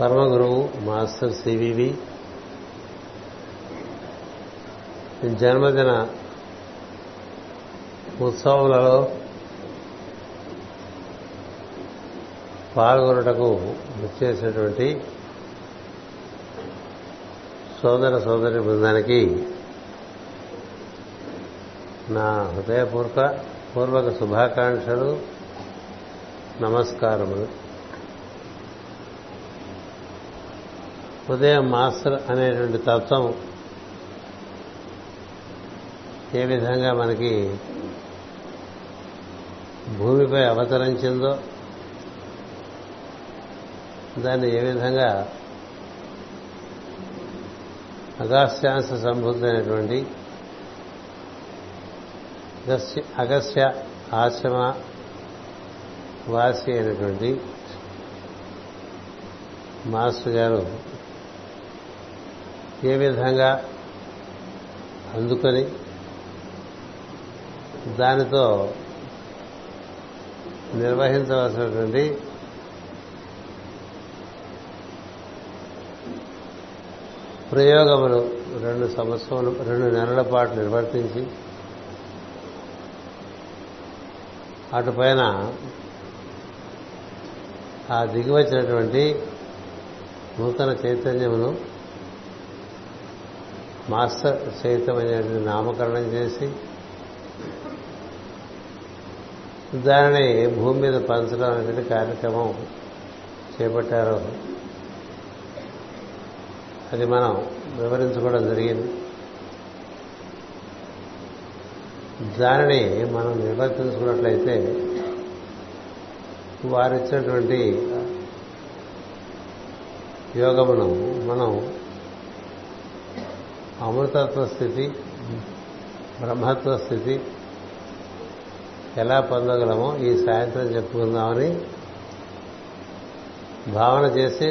పరమ గురువు master CVV జన్మదిన ఉత్సవములలో పాల్గొనటకు వచ్చేసినటువంటి సోదర సోదరి బృందానికి నా హృదయపూర్వక పూర్వక శుభాకాంక్షలు నమస్కారములు. ఉదయం మాస్టర్ అనేటువంటి తత్వం ఏ విధంగా మనకి భూమిపై అవతరించిందో దాన్ని ఏ విధంగా అగాస్యాంశ సంబుద్ధమైనటువంటి అగస్య ఆశ్రమ వాసి అయినటువంటి మాస్టర్ గారు ఏ విధంగా అందుకొని దానితో నిర్వహించవలసినటువంటి ప్రయోగములు రెండు సంవత్సరములు రెండు నెలల పాటు నిర్వర్తించి అటుపైన ఆ దిగివచ్చినటువంటి నూతన చైతన్యమును మాస్టర్ సహితమైనటువంటి నామకరణం చేసి దానిని భూమి మీద పంచడం అనేటువంటి కార్యక్రమం చేపట్టారు. అది మనం వివరించుకోవడం జరిగింది. దానిని మనం నిర్వర్తించుకున్నట్లయితే వారిచ్చినటువంటి యోగమును మనం అమృతత్వ స్థితి బ్రహ్మత్వ స్థితి ఎలా పొందగలమో ఈ సాయంత్రం చెప్పుకుందామని భావన చేసి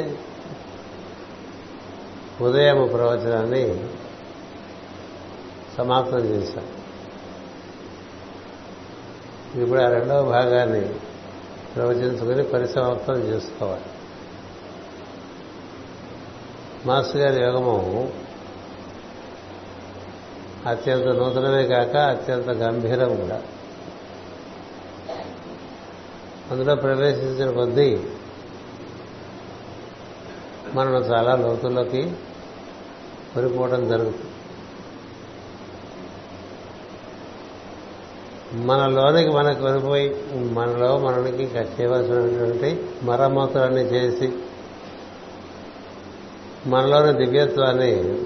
ఉదయం ప్రవచనాన్ని సమాప్తం చేశాం. ఇప్పుడు ఆ రెండవ భాగాన్ని ప్రవచించుకుని పరిసమాప్తం చేసుకోవాలి. మాస్టర్ గారి యోగము అత్యంత నూతనమే కాక అత్యంత గంభీరం కూడా. అందులో ప్రవేశించిన కొద్దీ మనం చాలా లోతుల్లోకి పడిపోవడం జరుగుతుంది. మనలోనికి మనకు వెళ్ళిపోయి మనలో మనకి చేయవలసినటువంటి మరమ్మతులన్నీ చేసి మనలోని దివ్యత్వాన్ని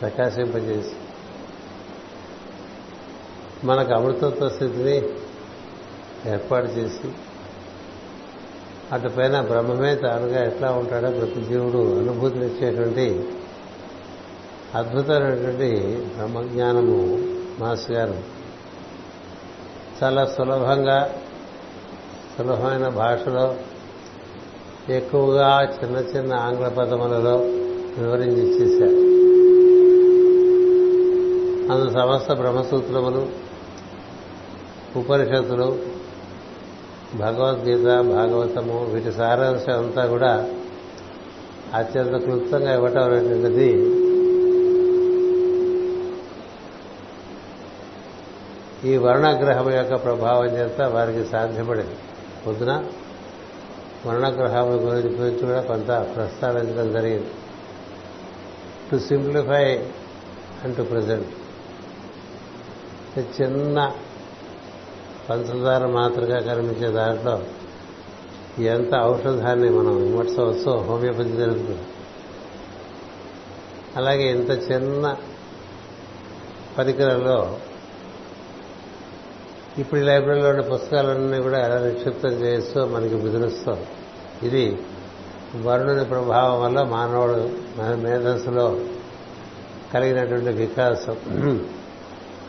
ప్రకాశింపజేసి మనకు అమృతత్వ స్థితిని ఏర్పాటు చేసి అటుపైన బ్రహ్మమే తానుగా ఎట్లా ఉంటాడో ప్రతి జీవుడు అనుభూతినిచ్చేటువంటి అద్భుతమైనటువంటి బ్రహ్మజ్ఞానము మాస్ గారు. చాలా సులభంగా సులభమైన భాషలో ఎక్కువగా చిన్న చిన్న ఆంగ్ల పదములలో వివరించి ఇచ్చేశారు. అందు సమస్త బ్రహ్మసూత్రములు ఉపనిషత్తులు భగవద్గీత భాగవతము వీటి సారాంశం అంతా కూడా అత్యంత క్లుప్తంగా ఇవ్వటం అనేటువంటిది ఈ వర్ణగ్రహం యొక్క ప్రభావం చేత వారికి సాధ్యపడింది. పొద్దున వర్ణగ్రహం గురించి గురించి కూడా కొంత ప్రస్తావించడం జరిగింది. To simplify and to present. చిన్న పంచదార మాత్రగా కనిపించే దాంట్లో ఎంత ఔషధాన్ని మనం విమర్శవచ్చు హోమియోపతి జరుగుతుంది అలాగే ఇంత చిన్న పరికరంలో ఇప్పుడు లైబ్రరీలో ఉన్న పుస్తకాలన్నీ కూడా ఎలా నిక్షిప్తం చేస్తూ మనకి బుదిరిస్తాం ఇది వరుణుని ప్రభావం వల్ల మానవుడు మన మేధస్సులో కలిగినటువంటి వికాసం.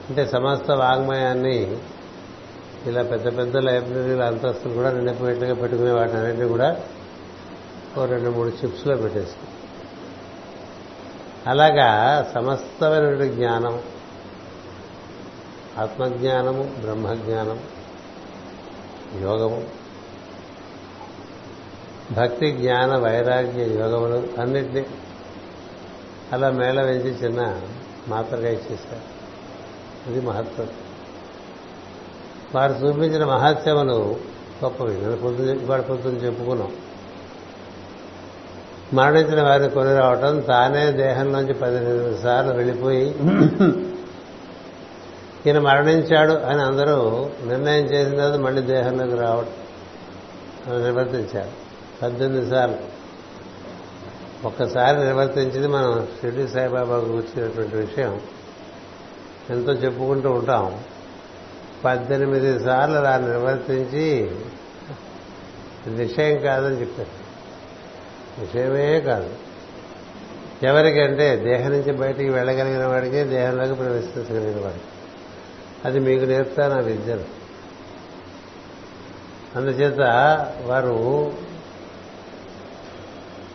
అంటే సమస్త వాంగ్మయాన్ని ఇలా పెద్ద పెద్ద లైబ్రరీల అంతస్తులు కూడా నిండిపోయేట్లుగా పెట్టుకునే వాటిని అన్నింటినీ కూడా ఓ రెండు మూడు చిప్స్లో పెట్టేసి అలాగా సమస్తమైన జ్ఞానం ఆత్మజ్ఞానము బ్రహ్మజ్ఞానం యోగము భక్తి జ్ఞాన వైరాగ్య యోగములు అన్నింటినీ అలా మేళ వేసి చిన్న మాత్రగా ఇచ్చేశారు. అది మహత్వం. వారు చూపించిన మహాత్సములు గొప్పవి. పొద్దున పొద్దున చెప్పుకున్నాం. మరణించిన వారిని కొని రావటం తానే దేహంలోంచి పదిహేను సార్లు వెళ్ళిపోయి ఈయన మరణించాడు అని అందరూ నిర్ణయం చేసిన తర్వాత మళ్ళీ దేహంలోకి రావడం అని నిర్వర్తించారు. పద్దెనిమిది సార్లు. ఒక్కసారి నిర్వర్తించింది మనం షిర్డి సాయిబాబాకు కూర్చున్నటువంటి విషయం. ఎంతో చెప్పుకుంటూ ఉంటాం. పద్దెనిమిది సార్లు అలా నిర్వర్తించి విషయం కాదని చెప్పారు. విషయమే కాదు. ఎవరికంటే దేహం నుంచి బయటికి వెళ్ళగలిగిన వాడికి దేహంలోకి ప్రవేశించగలిగిన వాడికి అది మీకు నేర్పుతా నా విద్యను. అందుచేత వారు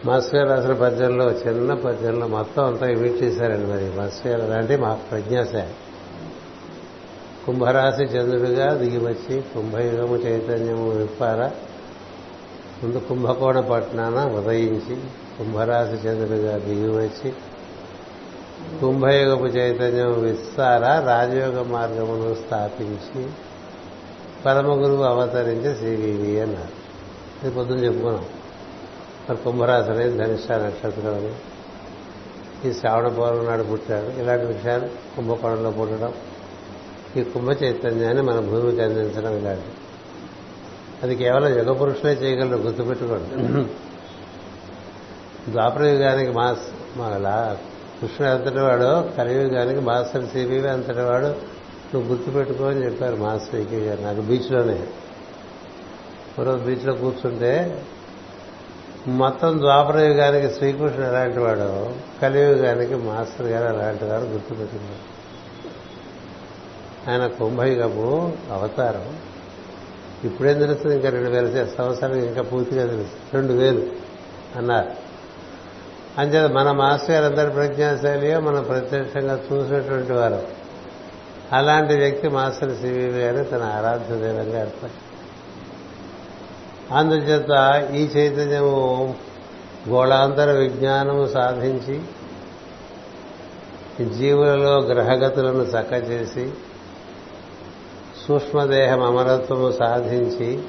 మాస్టర్ గారు పద్యంలో చిన్న పద్యంలో మొత్తం అంతా ఇమిట్ చేశారండి మరి. మాస్టర్ గారు అలాంటి మా ప్రజ్ఞాశాయ కుంభరాశి చంద్రుడిగా దిగివచ్చి కుంభయుగము చైతన్యము విప్పార. ముందు కుంభకోణ పట్టణాన ఉదయించి కుంభరాశి చంద్రుడిగా దిగివచ్చి కుంభయుగపు చైతన్యం విస్తార రాజయోగ మార్గమును స్థాపించి పరమ గురువు అవతరించి శ్రీవివి అన్నారు. ఇది పొద్దున చెప్పుకున్నాం. మరి కుంభరాశి అనేది ధనిష్ట నక్షత్రం అని ఈ శ్రావణ పౌర్ణం నాడు పుట్టాడు. ఇలాంటి విషయాలు కుంభకోణంలో పుట్టడం. ఈ కుంభ చైతన్యాన్ని మన భూమికి అందించడం ఇలాంటి అది కేవలం యుగ పురుషులే చేయగలరు గుర్తుపెట్టుకోండి. ద్వాపరయుగానికి మాస్ మగలా కృష్ణుడు అంతటి వాడు కలియుగానికి మాస్టర్ సిబివి అంతటి వాడు నువ్వు గుర్తుపెట్టుకో అని చెప్పారు మాస్టర్ ఈకే గారు. నాకు బీచ్లోనే. మరో బీచ్లో కూర్చుంటే మొత్తం ద్వాపరయుగానికి శ్రీకృష్ణుడు ఎలాంటి వాడు కలియుగానికి మాస్టర్ గారు అలాంటి వారు గుర్తుపెట్టుకున్నారు. ఆయన కుంభయుగము అవతారం. ఇప్పుడేం తెలుస్తుంది? ఇంకా రెండు వేల సంవత్సరాలు ఇంకా పూర్తిగా తెలుస్తుంది. రెండు వేలు అన్నారు. అంచేత మన మాస్టర్ గారు అందరి ప్రజ్ఞాశైలియో మనం ప్రత్యక్షంగా చూసినటువంటి వారు. అలాంటి వ్యక్తి మాస్టర్ సివివి గారు తన ఆరాధ్య దైవంగా ఏర్పడి అందుచేత ఈ చైతన్యము గోళాంతర విజ్ఞానము సాధించి జీవులలో గ్రహగతులను చక్కచేసి సూక్ష్మదేహం అమరత్వము సాధించి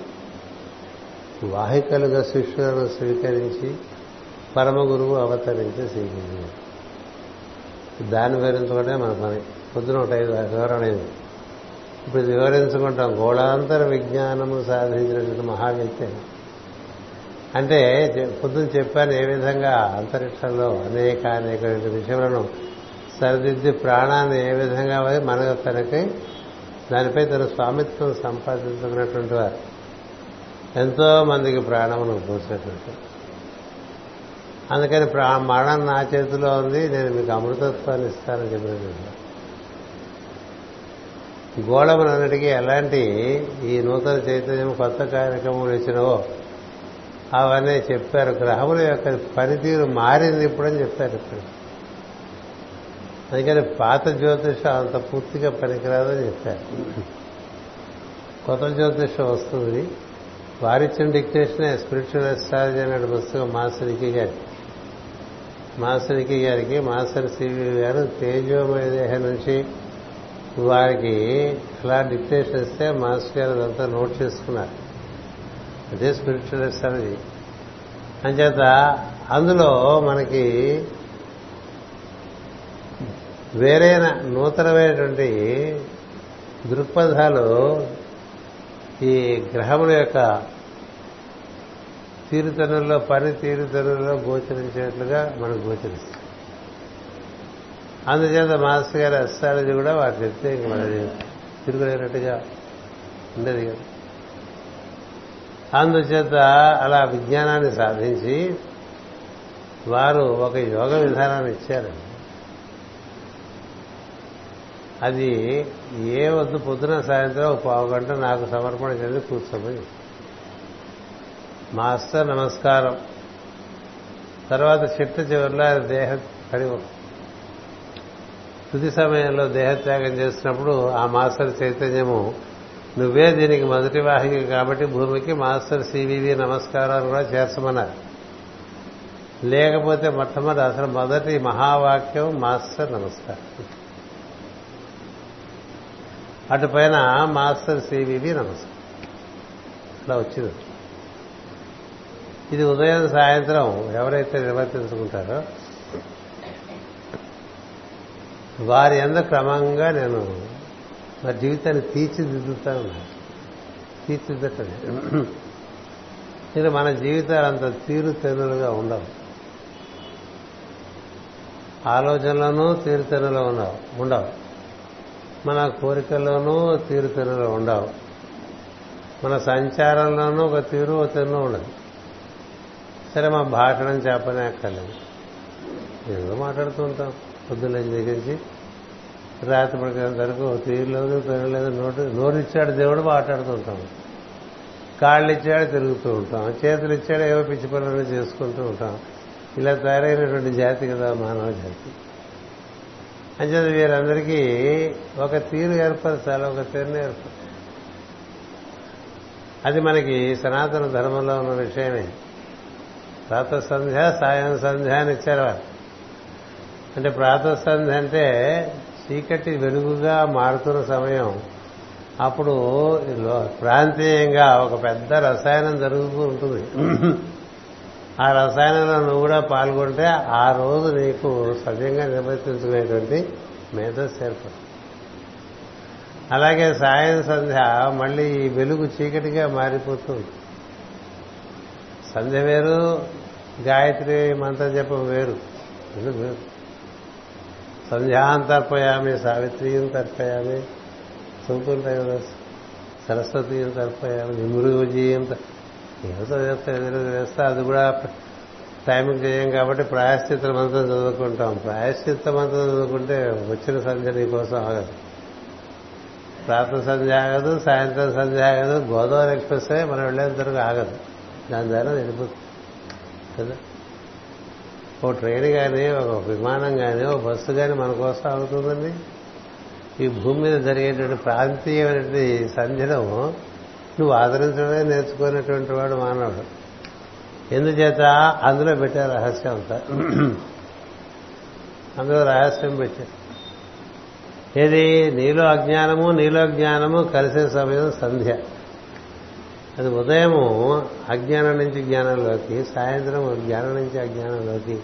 వాహికలుగా శిష్యులను స్వీకరించి పరమ గురువు అవతరించి శ్రీగిరి దాన్ని వివరించుకుంటే మన పని. పొద్దున ఒకటి ఐదు వివరణ అయింది ఇప్పుడు వివరించుకుంటాం. గోళాంతర విజ్ఞానము సాధించినటువంటి మహావ్యక్తి. అంటే పొద్దున చెప్పాను ఏ విధంగా అంతరిక్షంలో అనేక అనేక విషయాలను సరిదిద్ది ప్రాణాన్ని ఏ విధంగా మన తనకి దానిపై తన స్వామిత్వం సంపాదించుకున్నటువంటి వారు ఎంతో మందికి ప్రాణమును పోసినటువంటి అందుకని మరణం నా చేతిలో ఉంది నేను మీకు అమృతత్వాన్ని ఇస్తానని చెప్పినటువంటి గోళములన్నిటికీ ఎలాంటి ఈ నూతన చైతన్యం కొత్త కార్యక్రమం ఇచ్చినవో అవన్నీ చెప్పారు. గ్రహముల యొక్క పనితీరు మారింది ఇప్పుడని చెప్పారు ఇప్పుడు అందుకని పాత జ్యోతిషం అంత పూర్తిగా పనికిరాదని చెప్పారు. కొత్త జ్యోతిషం వస్తుంది. వారిచ్చిన డిక్టేషనే స్పిరిచువల్ ఎస్ట్రాలజీ అనే పుస్తకం మాస్టర్ గారి మాస్టర్ గారికి మాస్టర్ సివి గారు తేజోమయ దేహ నుంచి వారికి అలా డిక్టేషన్ ఇస్తే మాస్టర్ గారు అదంతా నోట్ చేసుకున్నారు. అదే స్పిరిచువల్ ఎస్ట్రాలజీ. అంచేత అందులో మనకి వేరైన నూతనమైనటువంటి దృక్పథాలు ఈ గ్రహముల యొక్క తీరుతనుల్లో పని తీరుతనుల్లో గోచరించేట్లుగా మనకు గోచరిస్తుంది. అందుచేత మాస్టర్ గారి అస్ట్రాలజీ కూడా వారు చెప్తే ఇంక మన తిరుగులేనట్టుగా ఉండేది కదా. అందుచేత అలా విజ్ఞానాన్ని సాధించి వారు ఒక యోగ విధానాన్ని ఇచ్చారండి. అది ఏ వద్దు పొద్దున సాయంత్రం ఒక పావు గంట నాకు సమర్పణ చేసి కూర్చోమని మాస్టర్ నమస్కారం. తర్వాత చిట్ట చివరిలో దేహ కడి తుది సమయంలో దేహత్యాగం చేసినప్పుడు ఆ మాస్టర్ చైతన్యము నువ్వే దీనికి మొదటి వాహిక కాబట్టి భూమికి మాస్టర్ సివివి నమస్కారాలు కూడా చేర్చమన్నారు. లేకపోతే మొట్టమొదటి అసలు మొదటి మహావాక్యం మాస్టర్ నమస్కారం. అటుపైన మాస్టర్ సివివి నమస్కారం. అలా వచ్చింది. ఇది ఉదయం సాయంత్రం ఎవరైతే నిర్వర్తించుకుంటారో వారి అంద క్రమంగా నేను నా జీవితాన్ని తీర్చిదిద్దుతా ఉన్నాను తీర్చిదిద్దటమే ఇది మన జీవితాలు అంత తీరుతెన్నులుగా ఉండవు. ఆలోచనలను తీరుతెన్నులు ఉండవు. ఉండవు. మన కోరికల్లోనూ తీరుతెన్నులు ఉండవు. మన సంచారంలోనూ ఒక తీరు ఒక తెన్ను ఉండదు. సరే మా భాషణం చెప్పనే అక్కర్లేదు ఏదో మాట్లాడుతూ ఉంటాం. పొద్దున్న దిగించి రాత్రి పడికేంత వరకు తీరు లేదు లేదు నోటు నోరు ఇచ్చాడు దేవుడు మాట్లాడుతూ ఉంటాం. కాళ్ళు ఇచ్చాడు తిరుగుతూ ఉంటాం. చేతులు ఇచ్చాడు ఏవో పిచ్చి పనులు చేసుకుంటూ ఉంటాం. ఇలా తయారైనటువంటి జాతి కదా మానవ జాతి. అంచేది వీరందరికీ ఒక తీరు ఏర్పరచాలి ఒక తీరుని ఏర్పరచాలి. అది మనకి సనాతన ధర్మంలో ఉన్న విషయమే. ప్రాత సంధ్య సాయం సంధ్య అని ఇచ్చారు వారు. అంటే ప్రాత సంధ్య అంటే చీకటి వెలుగుగా మారుతున్న సమయం. అప్పుడు ప్రాంతీయంగా ఒక పెద్ద రసాయనం జరుగుతూ ఉంటుంది. ఆ రసాయనంలో నువ్వు కూడా పాల్గొంటే ఆ రోజు నీకు సవ్యంగా నిర్వర్తించుకునేటువంటి మేధస్సు ఏర్పడుతుంది. అలాగే సాయం సంధ్య మళ్ళీ ఈ వెలుగు చీకటిగా మారిపోతుంది. సంధ్య వేరు గాయత్రి మంత్రం జపం వేరు. రెండు వేరు. సంధ్యాం తర్పయామి సావిత్రియం తర్పయామి చదువుతుంటాయి సరస్వతీయం తర్పయామి నిమృజీయం ఏదో చేస్తా ఏదో అది కూడా టైంకి చేయం కాబట్టి ప్రాయశ్చిత్త మంత్రం చదువుకుంటాం. ప్రాయశ్చిత్త మంత్రం చదువుకుంటే వచ్చిన సంధ్య నీకోసం ఆగదు. ప్రాత సంధ్య ఆగదు సాయంత్రం సంధ్య ఆగదు గోదావరి ఎక్స్ప్రెస్ మనం వెళ్ళేంతవరకు ఆగదు. దాని ద్వారా వెళ్ళిపోతుంది కదా? ఓ ట్రైన్ కానీ ఒక విమానం కానీ ఓ బస్సు కానీ మన కోసం అవుతుందండి ఈ భూమి మీద జరిగేటువంటి ప్రాంతీయమైనటువంటి సంధ్యలో నువ్వు ఆదరించడమే నేర్చుకునేటువంటి వాడు మానవుడు. ఎందుచేత? అందులో పెట్టే రహస్యం అంతా. అందులో రహస్యం పెట్టారు ఏది? నీలో అజ్ఞానము నీలో జ్ఞానము కలిసే సమయం సంధ్య. అది ఉదయము అజ్ఞానం నుంచి జ్ఞానంలోకి సాయంత్రం జ్ఞానం నుంచి అజ్ఞానంలోకి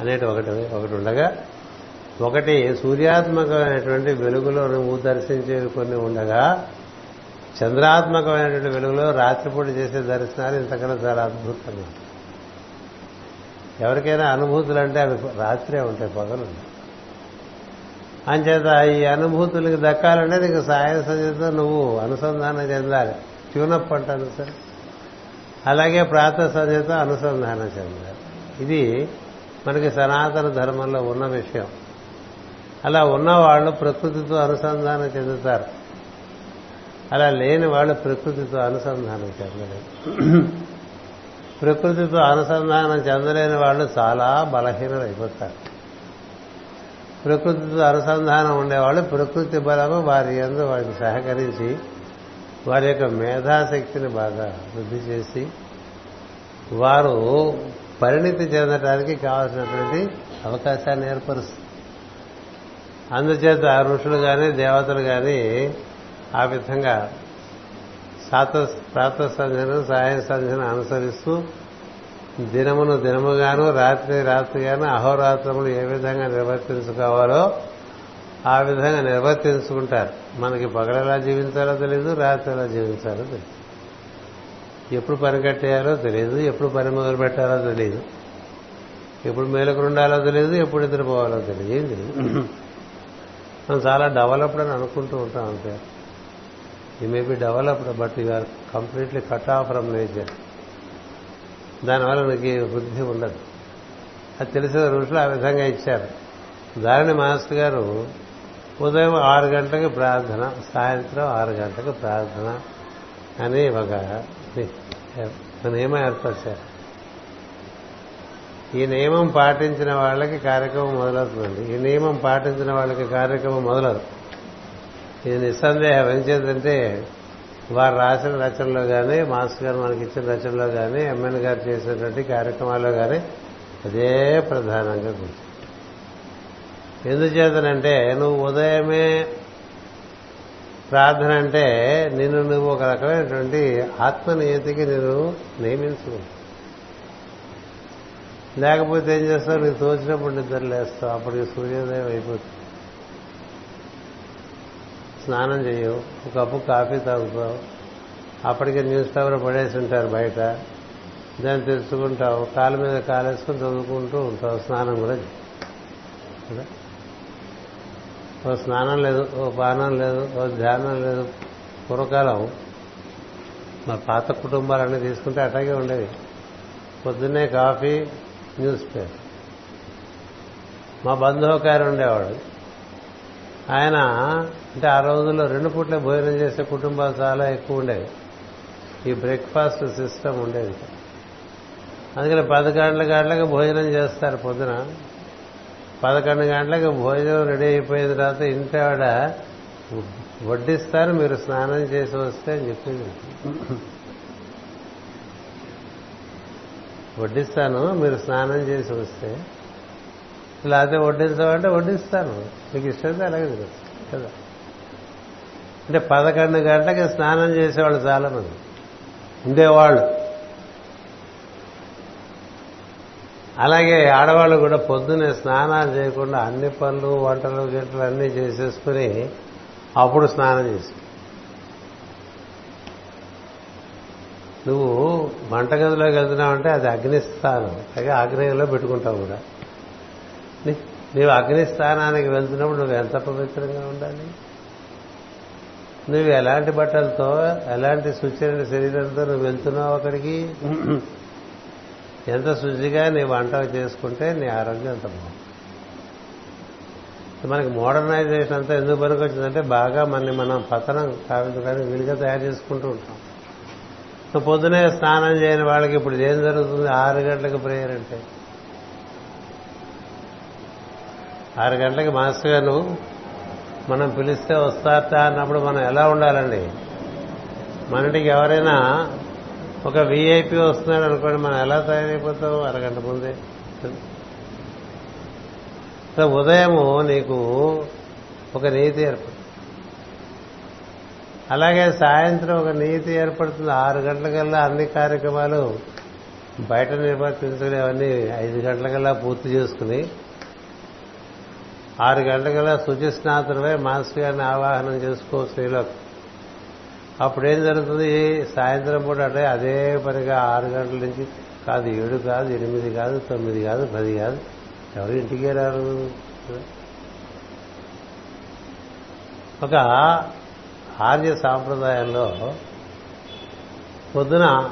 అనేటి ఒకటి ఒకటి ఉండగా ఒకటి సూర్యాత్మకమైనటువంటి వెలుగులో నువ్వు దర్శించే కొన్ని ఉండగా చంద్రాత్మకమైనటువంటి వెలుగులో రాత్రిపూట చేసే దర్శనాలు ఇంతకన్నా చాలా అద్భుతంగా ఎవరికైనా అనుభూతులు అంటే అవి రాత్రే ఉంటాయి పగలు అంచేత ఈ అనుభూతులకి దక్కాలంటే నీకు సాయం సంధ్యతో నువ్వు అనుసంధానం చెందాలి. ట్యూనప్ అంటాను సార్. అలాగే ప్రాత సంధ్యతో అనుసంధానం చెందాలి. ఇది మనకి సనాతన ధర్మంలో ఉన్న విషయం. అలా ఉన్నవాళ్ళు ప్రకృతితో అనుసంధానం చెందుతారు. అలా లేని వాళ్ళు ప్రకృతితో అనుసంధానం చెందలేదు. ప్రకృతితో అనుసంధానం చెందలేని వాళ్ళు చాలా బలహీనలు అయిపోతారు ప్రకృతితో అనుసంధానం ఉండేవాళ్ళు ప్రకృతి బలము వారి ఎందు వారికి సహకరించి వారి యొక్క మేధాశక్తిని బాగా వృద్ధి చేసి వారు పరిణితి చెందడానికి కావాల్సినటువంటి అవకాశాన్ని ఏర్పరుస్తుంది. అందుచేత ఋషులు కానీ దేవతలు కానీ ఆ విధంగా సాత ప్రాత సంధ్యను సాయం సంధ్యను అనుసరిస్తూ దినమును దినముగాను రాత్రి రాత్రిగాను అహోరాత్రములు ఏ విధంగా నిర్వర్తించుకోవాలో ఆ విధంగా నిర్వర్తించుకుంటారు. మనకి పగలెలా జీవించాలో తెలియదు రాత్రి ఎలా జీవించాలో తెలియదు ఎప్పుడు పని కట్టేయాలో తెలియదు ఎప్పుడు పని మొదలు పెట్టాలో తెలియదు ఎప్పుడు మేలకు ఉండాలో తెలియదు ఎప్పుడు నిద్రపోవాలో తెలియదు ఏం తెలియదు మనం చాలా డెవలప్డ్ అని అనుకుంటూ ఉంటాం అంతే. You may be developed but you are completely cut off from nature దానివల్ల నీకు వృద్ధి ఉండదు. అది తెలిసిన ఋషులు ఆ విధంగా ఇచ్చారు. దారిని మాస్టర్ గారు ఉదయం ఆరు గంటలకు ప్రార్థన సాయంత్రం ఆరు గంటలకు ప్రార్థన అని ఒక నియమం ఏర్పరిచారు. ఈ నియమం పాటించిన వాళ్ళకి కార్యక్రమం మొదలవుతుందండి. ఈ నియమం పాటించిన వాళ్ళకి కార్యక్రమం మొదలదు. ఇది నిస్సందేహం ఏం చేద్దంటే వారు రాసిన రచనలో కానీ మాస్టర్ గారు మనకి ఇచ్చిన రచనలో కానీ ఎమ్మెల్యే గారు చేసినటువంటి కార్యక్రమాల్లో కానీ అదే ప్రధానంగా గుర్తు. ఎందుచేతనంటే నువ్వు ఉదయమే ప్రార్థన అంటే నిన్ను నువ్వు ఒక రకమైనటువంటి ఆత్మనియతికి నేను నియమించు లేకపోతే ఏం చేస్తావు? నీకు తోచినప్పుడు నిద్ర లేస్తావు. అప్పటికి సూర్యోదయం అయిపోతుంది. స్నానం చేయవు ఒక కప్పు కాఫీ తాగుతావు. అప్పటికే న్యూస్ పేపర్ పడేసి ఉంటారు బయట. దాన్ని తెలుసుకుంటావు. కాలు మీద కాలేసుకుని చదువుకుంటూ ఉంటావు స్నానం కూడా. కదా? ఓ స్నానం లేదు ఓ పానం లేదు ఓ ధ్యానం లేదు. పూర్వకాలం మా పాత కుటుంబాలన్నీ తీసుకుంటే అట్లాగే ఉండేవి. పొద్దున్నే కాఫీ న్యూస్ పేపర్. మా బంధువుకారు ఉండేవాడు. ఆయన అంటే ఆ రోజుల్లో రెండు పూట్ల భోజనం చేసే కుటుంబాలు చాలా ఎక్కువ ఉండేవి. ఈ బ్రేక్ఫాస్ట్ సిస్టమ్ ఉండేది. అందుకని పది గంటల గంటలకు భోజనం చేస్తారు పొద్దున. పదకొండు గంటలకు భోజనం రెడీ అయిపోయిన తర్వాత ఇంటి ఆవిడ వడ్డిస్తారు మీరు స్నానం చేసి వస్తే అని చెప్పింది. వడ్డిస్తాను మీరు స్నానం చేసి వస్తే. లేకపోతే వడ్డిస్తామంటే వడ్డిస్తాను మీకు ఇష్టమైతే అలాగే తెలుసు కదా? అంటే పదకొండు గంటలకి స్నానం చేసేవాళ్ళు చాలా మంది ఉండేవాళ్ళు. అలాగే ఆడవాళ్ళు కూడా పొద్దున్నే స్నానాలు చేయకుండా అన్ని పనులు వంటలు గిట్టలు అన్నీ చేసేసుకుని అప్పుడు స్నానం చేసి నువ్వు వంటగదిలోకి వెళ్తున్నావంటే అది అగ్నిస్థానం. అలాగే ఆగ్నేయంలో పెట్టుకుంటావు కూడా. నీవు అగ్నిస్థానానికి వెళ్తున్నప్పుడు నువ్వు ఎంత పవిత్రంగా ఉండాలి? నువ్వు ఎలాంటి బట్టలతో ఎలాంటి శుచైన శరీరంతో నువ్వు వెళ్తున్నావు అక్కడికి? ఎంత శుచిగా నీ వంట చేసుకుంటే నీ ఆరోగ్యం అంత బాగుంది మనకి మోడర్నైజేషన్ అంతా ఎందుకు పనికి వచ్చిందంటే బాగా మనని మనం పతనం కావించడానికి విడిగా తయారు చేసుకుంటూ ఉంటాం. సో పొద్దునే స్నానం చేయని వాళ్ళకి ఇప్పుడు ఏం జరుగుతుంది? ఆరు గంటలకు ప్రేయర్ అంటే. ఆరు గంటలకి మాస్టర్ గారు మనం పిలిస్తే వస్తారట అన్నప్పుడు మనం ఎలా ఉండాలండి? మన ఇంటికి ఎవరైనా ఒక వీఐపీ వస్తున్నాడు అనుకోండి మనం ఎలా తయారైపోతాం అరగంట ముందే. సో ఉదయము నీకు ఒక నీతి ఏర్పడుతుంది. అలాగే సాయంత్రం ఒక నీతి ఏర్పడుతుంది. ఆరు గంటలకల్లా అన్ని కార్యక్రమాలు బయట నిర్వర్తించుకునేవన్నీ ఐదు గంటలకల్లా పూర్తి చేసుకుని ఆరు గంటలకల్లా శుచి స్నాతులపై మాస్టర్ గారిని ఆవాహనం చేసుకో స్త్రీలోకి అప్పుడేం జరుగుతుంది? సాయంత్రం పూట అంటే అదే పనిగా ఆరు గంటల నుంచి కాదు ఏడు కాదు ఎనిమిది కాదు తొమ్మిది కాదు పది కాదు. ఎవరు ఇంటికి రారు? ఒక ఆర్య సాంప్రదాయంలో పొద్దున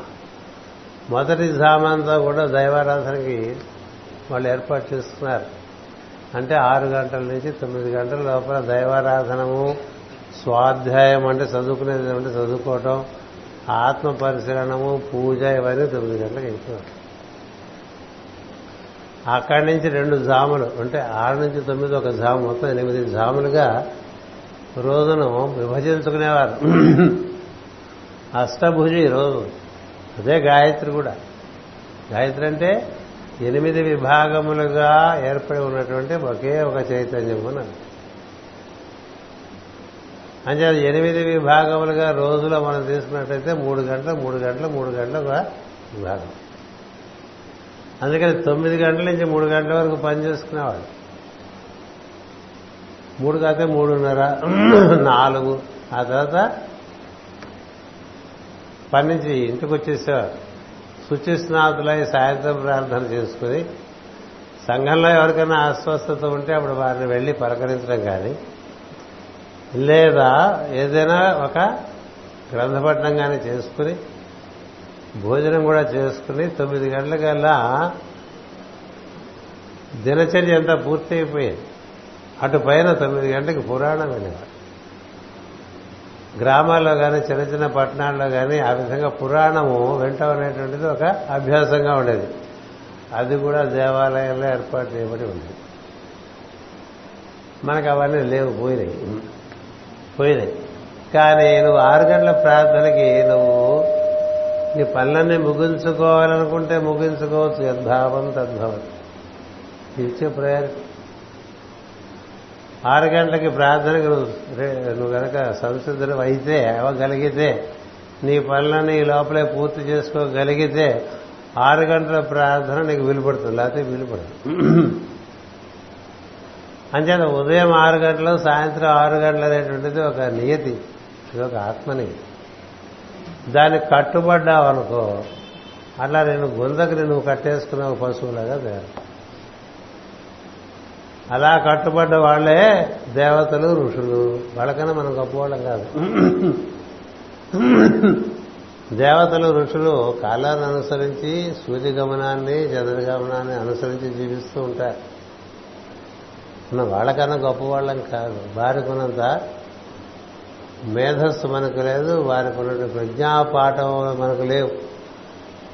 మొదటి జామంతా కూడా దైవారాధనకి వాళ్ళు ఏర్పాటు చేసుకున్నారు. అంటే ఆరు గంటల నుంచి తొమ్మిది గంటల లోపల దైవారాధనము స్వాధ్యాయం అంటే చదువుకునేది అంటే చదువుకోవటం ఆత్మ పరిశీలనము పూజ ఇవన్నీ తొమ్మిది గంటలకు అయిపోయాయి అక్కడి నుంచి రెండు జాములు అంటే ఆరు నుంచి తొమ్మిది ఒక జాము మొత్తం ఎనిమిది జాములుగా రోజును విభజించుకునేవారు. అష్టభుజి రోజు అదే గాయత్రి కూడా. గాయత్రి అంటే ఎనిమిది విభాగములుగా ఏర్పడి ఉన్నటువంటి ఒకే ఒక చైతన్యం అన్నది అంటే ఎనిమిది విభాగములుగా రోజులో మనం తీసుకున్నట్టయితే మూడు గంటలు మూడు గంటలు మూడు గంటలు ఒక విభాగం. అందుకని తొమ్మిది గంటల నుంచి మూడు గంటల వరకు పని చేసుకునేవాడు మూడు కాకపోతే మూడున్నర నాలుగు ఆ తర్వాత పని నుంచి ఇంటికి వచ్చేసేవారు. శుచి స్నాతులై సాయంత్రం ప్రార్థన చేసుకుని సంఘంలో ఎవరికైనా అస్వస్థత ఉంటే అప్పుడు వారిని వెళ్ళి పలకరించడం కానీ లేదా ఏదైనా ఒక గ్రంథపట్నం కానీ చేసుకుని భోజనం కూడా చేసుకుని తొమ్మిది గంటలకల్లా దినచర్య అంతా పూర్తయిపోయింది. అటు పైన తొమ్మిది గంటలకు పురాణం వినేవాడు గ్రామాల్లో కానీ చిన్న చిన్న పట్టణాల్లో కానీ ఆ విధంగా పురాణము వింటం అనేటువంటిది ఒక అభ్యాసంగా ఉండేది. అది కూడా దేవాలయంలో ఏర్పాటు చేయబడి ఉంది మనకు అవన్నీ లేవు పోయినాయి. పోయినాయి. కానీ నువ్వు ఆరు గంటల ప్రార్థనకి నువ్వు నీ పనులన్నీ ముగించుకోవాలనుకుంటే ముగించుకోవచ్చు. యద్భావం తద్భవం. ఇచ్చే ప్రయారిటీ ఆరు గంటలకి ప్రార్థనకు నువ్వు కనుక సంసిద్ధులు అయితే అవ్వగలిగితే నీ పనులన్నీ ఈ లోపలే పూర్తి చేసుకోగలిగితే ఆరు గంటల ప్రార్థన నీకు విలుపడుతుంది లేకపోతే విలుపడదు. అంచేత ఉదయం ఆరు గంటలు సాయంత్రం ఆరు గంటలు అనేటువంటిది ఒక నియతి. ఇది ఒక ఆత్మని దానికి కట్టుబడ్డావు అనుకో అట్లా నేను గుందకు నువ్వు కట్టేసుకున్నావు పశువులాగా తయారు అలా కట్టుబడ్డ వాళ్ళే దేవతలు ఋషులు. వాళ్ళకన్నా మనం గొప్పవాళ్ళం కాదు. దేవతలు ఋషులు కాలాన్ని అనుసరించి సూర్యగమనాన్ని చంద్రగమనాన్ని అనుసరించి జీవిస్తూ ఉంటారు. మన వాళ్ళకన్నా గొప్పవాళ్ళం కాదు. వారికి ఉన్నంత మేధస్సు మనకు లేదు వారికి ఉన్నటువంటి ప్రజ్ఞాపాఠం మనకు లేవు.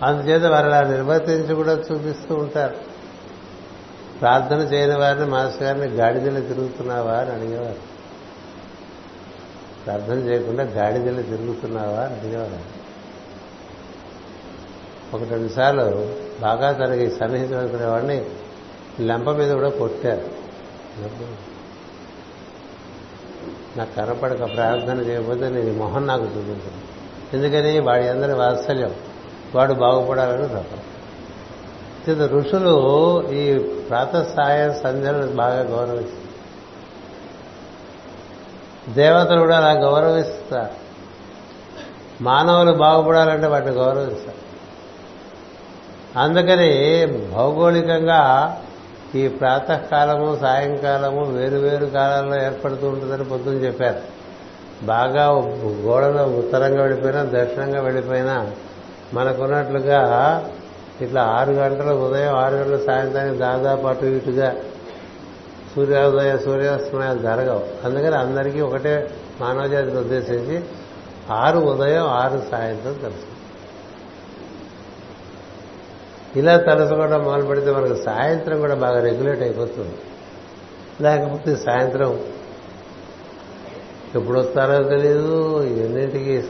అందుచేత వారు అలా నిర్వర్తించి కూడా చూపిస్తూ ఉంటారు. ప్రార్థన చేయని వారిని మాస్టర్ గారిని గాడిదలు తిరుగుతున్నావా? అని అడిగేవారు. ప్రార్థన చేయకుండా గాడిదలు తిరుగుతున్నావా అని అడిగేవారు. ఒకటి రెండుసార్లు బాగా తనకి సన్నిహితం అనుకునేవాడిని లెంప మీద కూడా కొట్టారు. నాకు కనపడక ప్రార్థన చేయకపోతే నేను మొహం నాకు చూపించను ఎందుకని? వాడి అందరి వాత్సల్యం. వాడు బాగుపడాలని తప్ప ఇది ఋషులు ఈ ప్రాతసాయ సంధ్యలను బాగా గౌరవిస్తారు. దేవతలు కూడా అలా గౌరవిస్తారు. మానవులు బాగుపడాలంటే వాటిని గౌరవిస్తారు. అందుకని భౌగోళికంగా ఈ ప్రాతకాలము సాయంకాలము వేరు వేరు కాలాల్లో ఏర్పడుతూ ఉంటుందని పొద్దున చెప్పారు. బాగా గోడలో ఉత్తరంగా వెళ్ళిపోయినా దక్షిణంగా వెళ్ళిపోయినా మనకున్నట్లుగా ఇట్లా ఆరు గంటల ఉదయం ఆరు గంటల సాయంత్రానికి దాదాపు అటు ఇటుగా సూర్యోదయ సూర్యాస్తమయాలు జరగవు. అందుకని అందరికీ ఒకటే మానవజాతిని ఉద్దేశించి ఆరు ఉదయం ఆరు సాయంత్రం తెలుసు. ఇలా తలుసుకోవడం మొదలు పెడితే మనకు సాయంత్రం కూడా బాగా రెగ్యులేట్ అయిపోతుంది. లేకపోతే సాయంత్రం ఎప్పుడు వస్తారో తెలియదు ఎన్నింటికి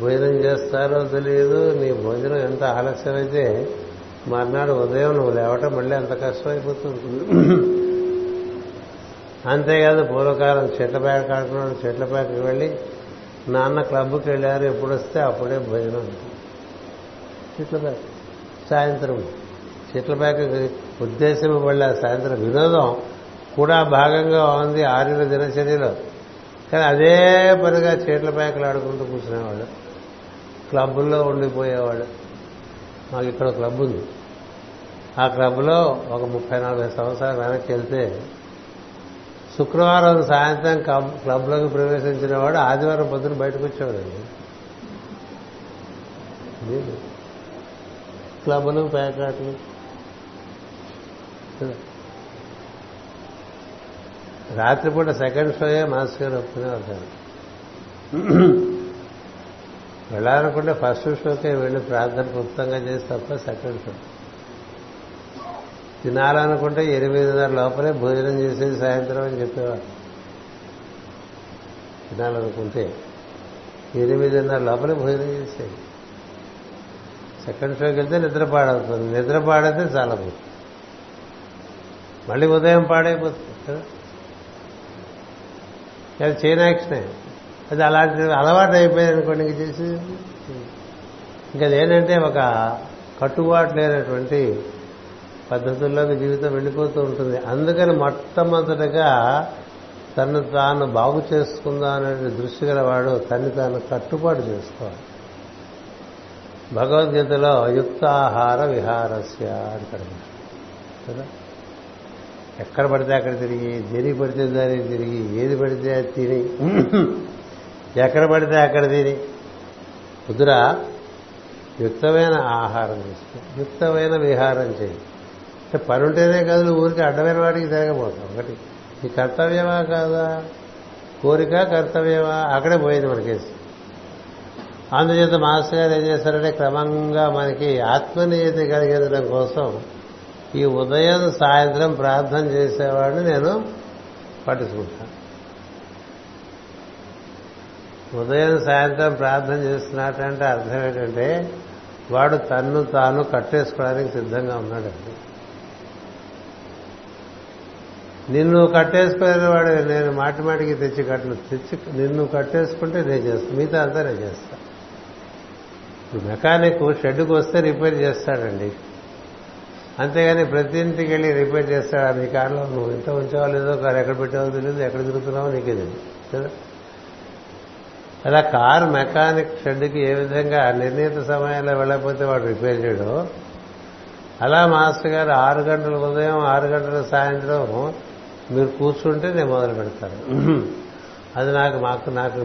భోజనం చేస్తారో తెలియదు నీ భోజనం ఎంత ఆలస్యమైతే మర్నాడు ఉదయం నువ్వు లేవటం మళ్ళీ అంత కష్టమైపోతుంది. అంతేకాదు పూర్వకాలం చెట్ల ప్యాక కాకుండా చెట్ల ప్యాకకి వెళ్ళి నాన్న క్లబ్కి వెళ్ళారు ఎప్పుడు వస్తే అప్పుడే భోజనం చెట్ల ప్యాక సాయంత్రం. చెట్ల ప్యాకకి ఉద్దేశింపబడలే సాయంత్రం వినోదం కూడా భాగంగా ఉంది ఆర్యుల దినచర్యలో. కానీ అదే పనిగా చీట్ల ప్యాకలు ఆడుకుంటూ కూర్చునేవాడు క్లబ్బుల్లో ఉండిపోయేవాడు. మాకు ఇక్కడ క్లబ్ ఉంది. ఆ క్లబ్లో ఒక ముప్పై నలభై సంవత్సరాలు వెనక్కి వెళ్తే శుక్రవారం సాయంత్రం క్లబ్ క్లబ్లోకి ప్రవేశించిన వాడు ఆదివారం పొద్దున బయటకు వచ్చేవాడండి క్లబ్లు ప్యాకాట్లు. రాత్రిపూట సెకండ్ షోయే మాస్టర్ గారు ఒప్పుకునేవారు వెళ్ళాలనుకుంటే ఫస్ట్ షోకే వెళ్ళి ప్రార్థన క్లుప్తంగా చేసి తప్ప సెకండ్ షో తినాలనుకుంటే ఎనిమిదిన్నర లోపలే భోజనం చేసేది సాయంత్రం అని చెప్పేవారు. తినాలనుకుంటే ఎనిమిదిన్నర లోపలే భోజనం చేసేది. సెకండ్ షోకి వెళ్తే నిద్ర పాడవుతుంది. నిద్ర పాడైతే చాలా పోతుంది మళ్ళీ ఉదయం పాడైపోతుంది కదా? అది చైన్ యాక్షనే అది అలాంటి అలవాటు అయిపోయింది అనుకోండి ఇంక చేసి. ఇంకా అదేంటంటే ఒక కట్టుబాటు లేనటువంటి పద్ధతుల్లోకి జీవితం వెళ్ళిపోతూ ఉంటుంది. అందుకని మొట్టమొదటిగా తను తాను బాగు చేసుకుందాం అనే దృష్టి గలవాడు తన్ని తాను కట్టుబాటు చేసుకోవాలి. భగవద్గీతలో యుక్తాహార విహారస్య అని కదా? ఎక్కడ పడితే అక్కడ తిరిగి దేని పడితే దాని తిరిగి ఏది పడితే అది తిని. ఎక్కడ పడితే అక్కడ తిని. కుదురా యుక్తమైన ఆహారం తీసుకో యుక్తమైన విహారం చేయి. అంటే పనుంటేనే కాదు నువ్వు ఊరికి అడ్డమైన వాడికి తిరగబోతావు. ఒకటి ఈ కర్తవ్యమా కాదా? కోరిక కర్తవ్యమా? అక్కడే పోయింది మనకేసి అందుచేత మాస్టర్ గారు ఏం చేశారంటే క్రమంగా మనకి ఆత్మనియతి కలిగించడం కోసం ఈ ఉదయం సాయంత్రం ప్రార్థన చేసేవాడిని నేను పట్టించుకుంటాను. ఉదయం సాయంత్రం ప్రార్థన చేస్తున్నాటంటే అర్థం ఏంటంటే వాడు తన్ను తాను కట్టేసుకోవడానికి సిద్ధంగా ఉన్నాడండి. నిన్ను కట్టేసుకునే వాడు నేను మాటి మాటికి తెచ్చి కట్టను. తెచ్చి నిన్ను కట్టేసుకుంటే నేను చేస్తాను మిగతా అంతా నేను చేస్తాను ఇప్పుడు మెకానిక్ షెడ్కి వస్తే రిపేర్ చేస్తాడండి. అంతేగాని ప్రతి ఇంటికి వెళ్ళి రిపేర్ చేస్తాడు? నీ కార్లో నువ్వు ఇంత ఉంచావో లేదో కారు ఎక్కడ పెట్టావో తెలియదు ఎక్కడ తిరుగుతున్నావో నీకే తెలియదు కదా అలా కారు మెకానిక్ షెడ్కి ఏ విధంగా నిర్ణీత సమయంలో వెళ్ళకపోతే వాడు రిపేర్ చేయడం. అలా మాస్టర్ గారు ఆరు గంటల ఉదయం ఆరు గంటల సాయంత్రం మీరు కూర్చుంటే నేను మొదలు పెడతాను. అది నాకు మాకు నాకు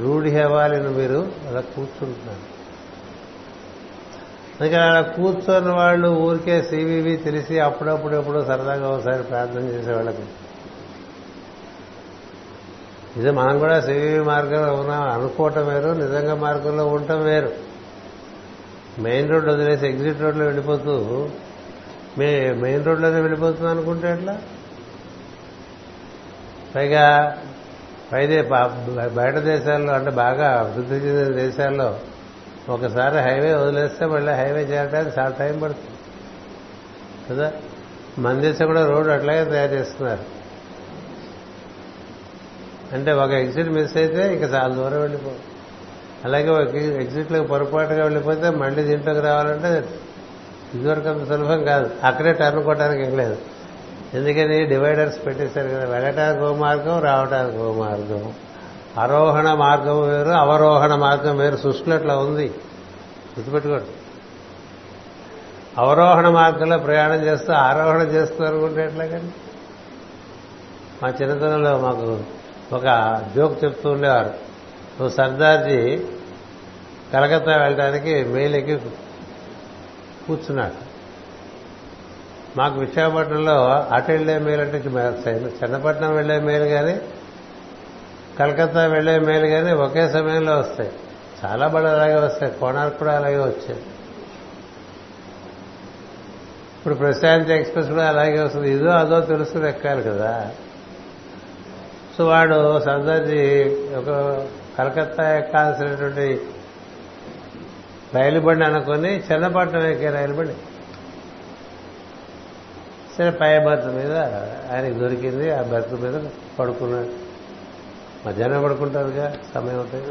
రూఢి అవ్వాలని మీరు అలా కూర్చుంటున్నారు. అందుకని అలా కూర్చొని వాళ్ళు ఊరికే సివివి తెలిసి అప్పుడప్పుడు ఎప్పుడో సరదాగా ఒకసారి ప్రార్థన చేసే వాళ్ళకి ఇది మనం కూడా సివివి మార్గంలో ఉన్నాం అనుకోవటం వేరు నిజంగా మార్గంలో ఉండటం వేరు. మెయిన్ రోడ్ వదిలేసి ఎగ్జిట్ రోడ్లో వెళ్ళిపోతూ మే మెయిన్ రోడ్లోనే వెళ్ళిపోతుంది అనుకుంటే ఎట్లా? పైగా పైదే బయట దేశాల్లో అంటే బాగా అభివృద్ధి చెందిన దేశాల్లో ఒకసారి హైవే వదిలేస్తే మళ్ళీ హైవే చేరడానికి చాలా టైం పడుతుంది. కదా? మన దేశం కూడా రోడ్డు అట్లాగే తయారు చేస్తున్నారు. అంటే ఒక ఎగ్జిట్ మిస్ అయితే ఇంకా చాలా దూరం వెళ్ళిపో అలాగే ఒక ఎగ్జిట్లో పొరపాటుగా వెళ్ళిపోతే మళ్ళీ దీంట్లోకి రావాలంటే ఇదివరకు అంత సులభం కాదు. అక్కడే టర్న్ కొట్టడానికి ఏం లేదు. ఎందుకని డివైడర్స్ పెట్టేశారు కదా వెళ్ళటానికి ఓ మార్గం రావటానికి ఓ మార్గం. ఆరోహణ మార్గం వేరు అవరోహణ మార్గం వేరు. సృష్టిలో అట్లా ఉంది. గుర్తుపెట్టుకోండి. అవరోహణ మార్గంలో ప్రయాణం చేస్తూ ఆరోహణ చేస్తూ అనుకుంటే ఎట్లాగండి మా చిన్నతనంలో మాకు ఒక జోక్ చెప్తూ ఉండేవారు. ఓ సర్దార్జీ కలకత్తా వెళ్ళడానికి మేలెక్కి కూర్చున్నాడు. మాకు విశాఖపట్నంలో అటు వెళ్ళే మేలు అంటే చిన్నపట్నం వెళ్ళే మేలు కానీ కలకత్తా వెళ్ళే మేలు కానీ ఒకే సమయంలో వస్తాయి. చాలా బళ్ళు అలాగే వస్తాయి. కోణార్క్ కూడా అలాగే వచ్చాయి. ఇప్పుడు ప్రశాంతి ఎక్స్ప్రెస్ కూడా అలాగే వస్తుంది. ఇదో అదో తెలుస్తుంది ఎక్కాలి కదా. సో వాడు సర్దార్జీ ఒక కలకత్తా ఎక్కాల్సినటువంటి రైలు బండి అనుకొని చిన్నపట్నం ఎక్కే రైలు బండి సరే పై బర్త్ మీద ఆయనకి దొరికింది ఆ బర్త్ మీద పడుకున్నాడు. మధ్యాహ్నం పడుకుంటారుగా సమయం ఉంటుంది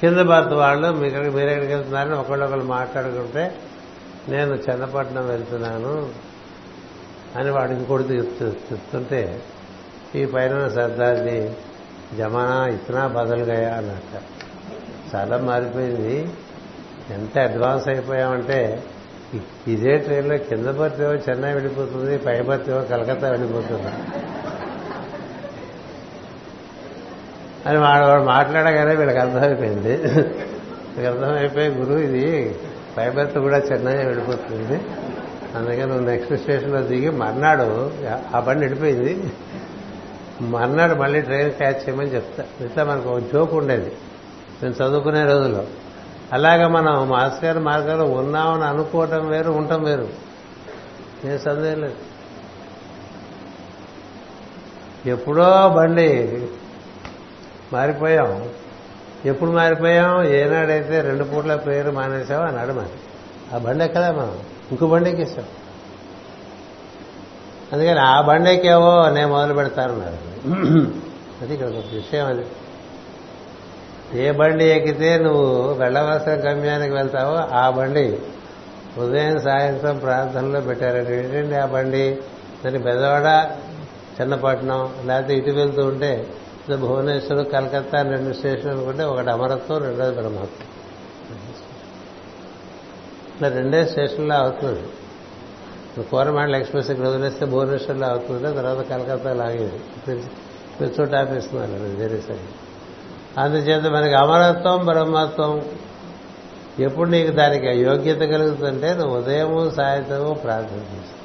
కింద బర్త్ వాళ్ళు మీరు మీరెక్కడికి వెళ్తున్నారని ఒకళ్ళొకళ్ళు మాట్లాడుకుంటే నేను చన్నపట్నం వెళ్తున్నాను అని వాడు కొడుకు చెప్తుంటే ఈ పైన సర్దార్జీ జమానా ఇతనా బదలుగాయా అన్నట్ట చాలా మారిపోయింది. ఎంత అడ్వాన్స్ అయిపోయామంటే ఇదే ట్రైన్లో కింద బర్త్ ఏమో చెన్నై వెళ్ళిపోతుంది పై బర్త్ ఏమో కలకత్తా వెళ్ళిపోతుంది. అని వాడు వాడు మాట్లాడగానే వీళ్ళకి అర్థమైపోయింది. వీళ్ళకి అర్థమైపోయి గురువు ఇది పై బర్త్ కూడా చెన్నై వెళ్ళిపోతుంది. అందుకని నువ్వు నెక్స్ట్ స్టేషన్లో దిగి మర్నాడు ఆ బండి వెళ్ళిపోయింది. మర్నాడు మళ్ళీ ట్రైన్ క్యాచ్ చేయమని చెప్తా. ఇట్లా మనకు ఒక జోక్ ఉండేది. మేము చదువుకునే రోజుల్లో. అలాగా మనం మాస్టర్ గారి మార్గంలో ఉన్నామని అనుకోవటం వేరు ఉండటం వేరు. నేను సందేహం లేదు. ఎప్పుడో బండి మారిపోయాం. ఎప్పుడు మారిపోయాం? ఏనాడైతే రెండు పూట్ల ప్రేయర్ మానేసామో అన్నాడు మరి. ఆ బండి ఎక్కదా మనం? ఇంకో బండి ఎక్కిస్తాం అందుకని ఆ బండి ఎక్కావో నేను మొదలు పెడతానన్నారు అది ఇక్కడ ఒక విషయం అది. ఏ బండి ఎక్కితే నువ్వు వెళ్ళవలసిన గమ్యానికి వెళ్తావో ఆ బండి ఉదయం సాయంత్రం ప్రాంతంలో పెట్టారండి. ఏంటండి ఆ బండి? దాన్ని బెదవాడ చిన్నపట్నం లేకపోతే ఇటు వెళ్తూ ఉంటే భువనేశ్వర్ కలకత్తా రెండు స్టేషన్ అనుకుంటే ఒకటి అమరత్వం రెండోది బ్రహ్మత్వం. ఇట్లా రెండే స్టేషన్లో అవుతుంది. కోరమాండల ఎక్స్ప్రెస్ ఇక్కడ వదిలేస్తే భువనేశ్వర్లో అవుతుంది? తర్వాత కలకత్తా లాగేది. చోట ఆపేస్తున్నారు వేరే అందుచేత మనకి అమరత్వం బ్రహ్మత్వం ఎప్పుడు నీకు దానికి యోగ్యత కలుగుతుంటే నువ్వు ఉదయము సాయంత్రము ప్రార్థన చేస్తావు.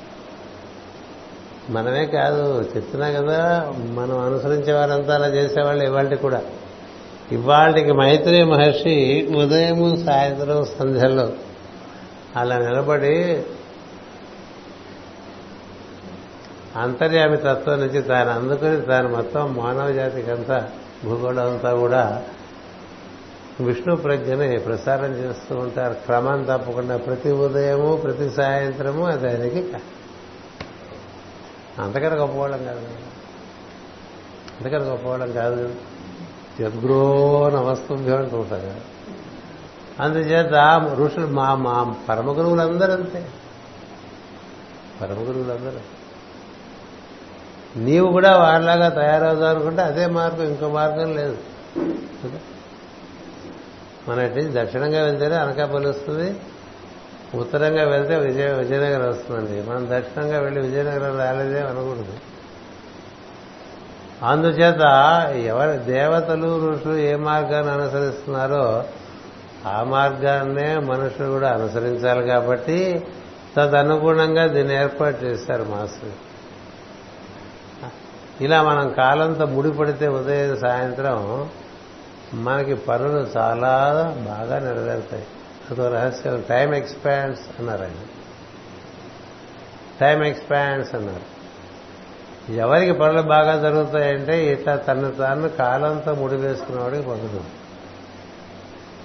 మనమే కాదు చెప్తున్నా కదా మనం అనుసరించే వారంతా అలా చేసేవాళ్ళు ఇవాళ కూడా. ఇవాళకి మైత్రి మహర్షి ఉదయము సాయంత్రం సంధ్యలో అలా నిలబడి అంతర్యామి తత్వం నుంచి తాను అందుకుని తాను మొత్తం మానవ జాతికంతా భూగోళం అంతా కూడా విష్ణు ప్రజ్ఞని ప్రసారం చేస్తూ ఉంటారు. క్రమం తప్పకుండా ప్రతి ఉదయము ప్రతి సాయంత్రము అది ఆయనకి అంతకన్నా గొప్పవాళ్ళం కాదు. అంతకన్నా గొప్పవాళ్ళం కాదు. యద్గ్రో నమస్తుభ్యం అంటూ ఉంటారు. కదా అందుచేత ఋషులు మా మా పరమ గురువులందరూ అంతే. పరమ గురువులందరూ నీవు కూడా వారిలాగా తయారవుదాం అనుకుంటే అదే మార్గం ఇంకో మార్గం లేదు. మన నుంచి దక్షిణంగా వెళ్తేనే అనకాపల్లి వస్తుంది ఉత్తరంగా వెళ్తే విజయ విజయనగరం వస్తుందండి. మనం దక్షిణంగా వెళ్ళి విజయనగరం రాలేదే అనకూడదు. అందుచేత ఎవరి దేవతలు ఋషులు ఏ మార్గాన్ని అనుసరిస్తున్నారో ఆ మార్గాన్నే మనుషులు కూడా అనుసరించాలి కాబట్టి తదనుగుణంగా దీన్ని ఏర్పాటు చేశారు మాస్టర్ ఇలా మనం కాలంతో ముడిపడితే ఉదయం సాయంత్రం మనకి పనులు చాలా బాగా నెరవేరుతాయి. అదో రహస్యం టైం ఎక్స్పాండ్స్ అన్నారు ఆయన. టైం ఎక్స్పాండ్స్ అన్నారు. ఎవరికి పనులు బాగా జరుగుతాయంటే ఇట్లా తను తాను కాలంతో ముడివేసుకున్న వాడికి పనులు.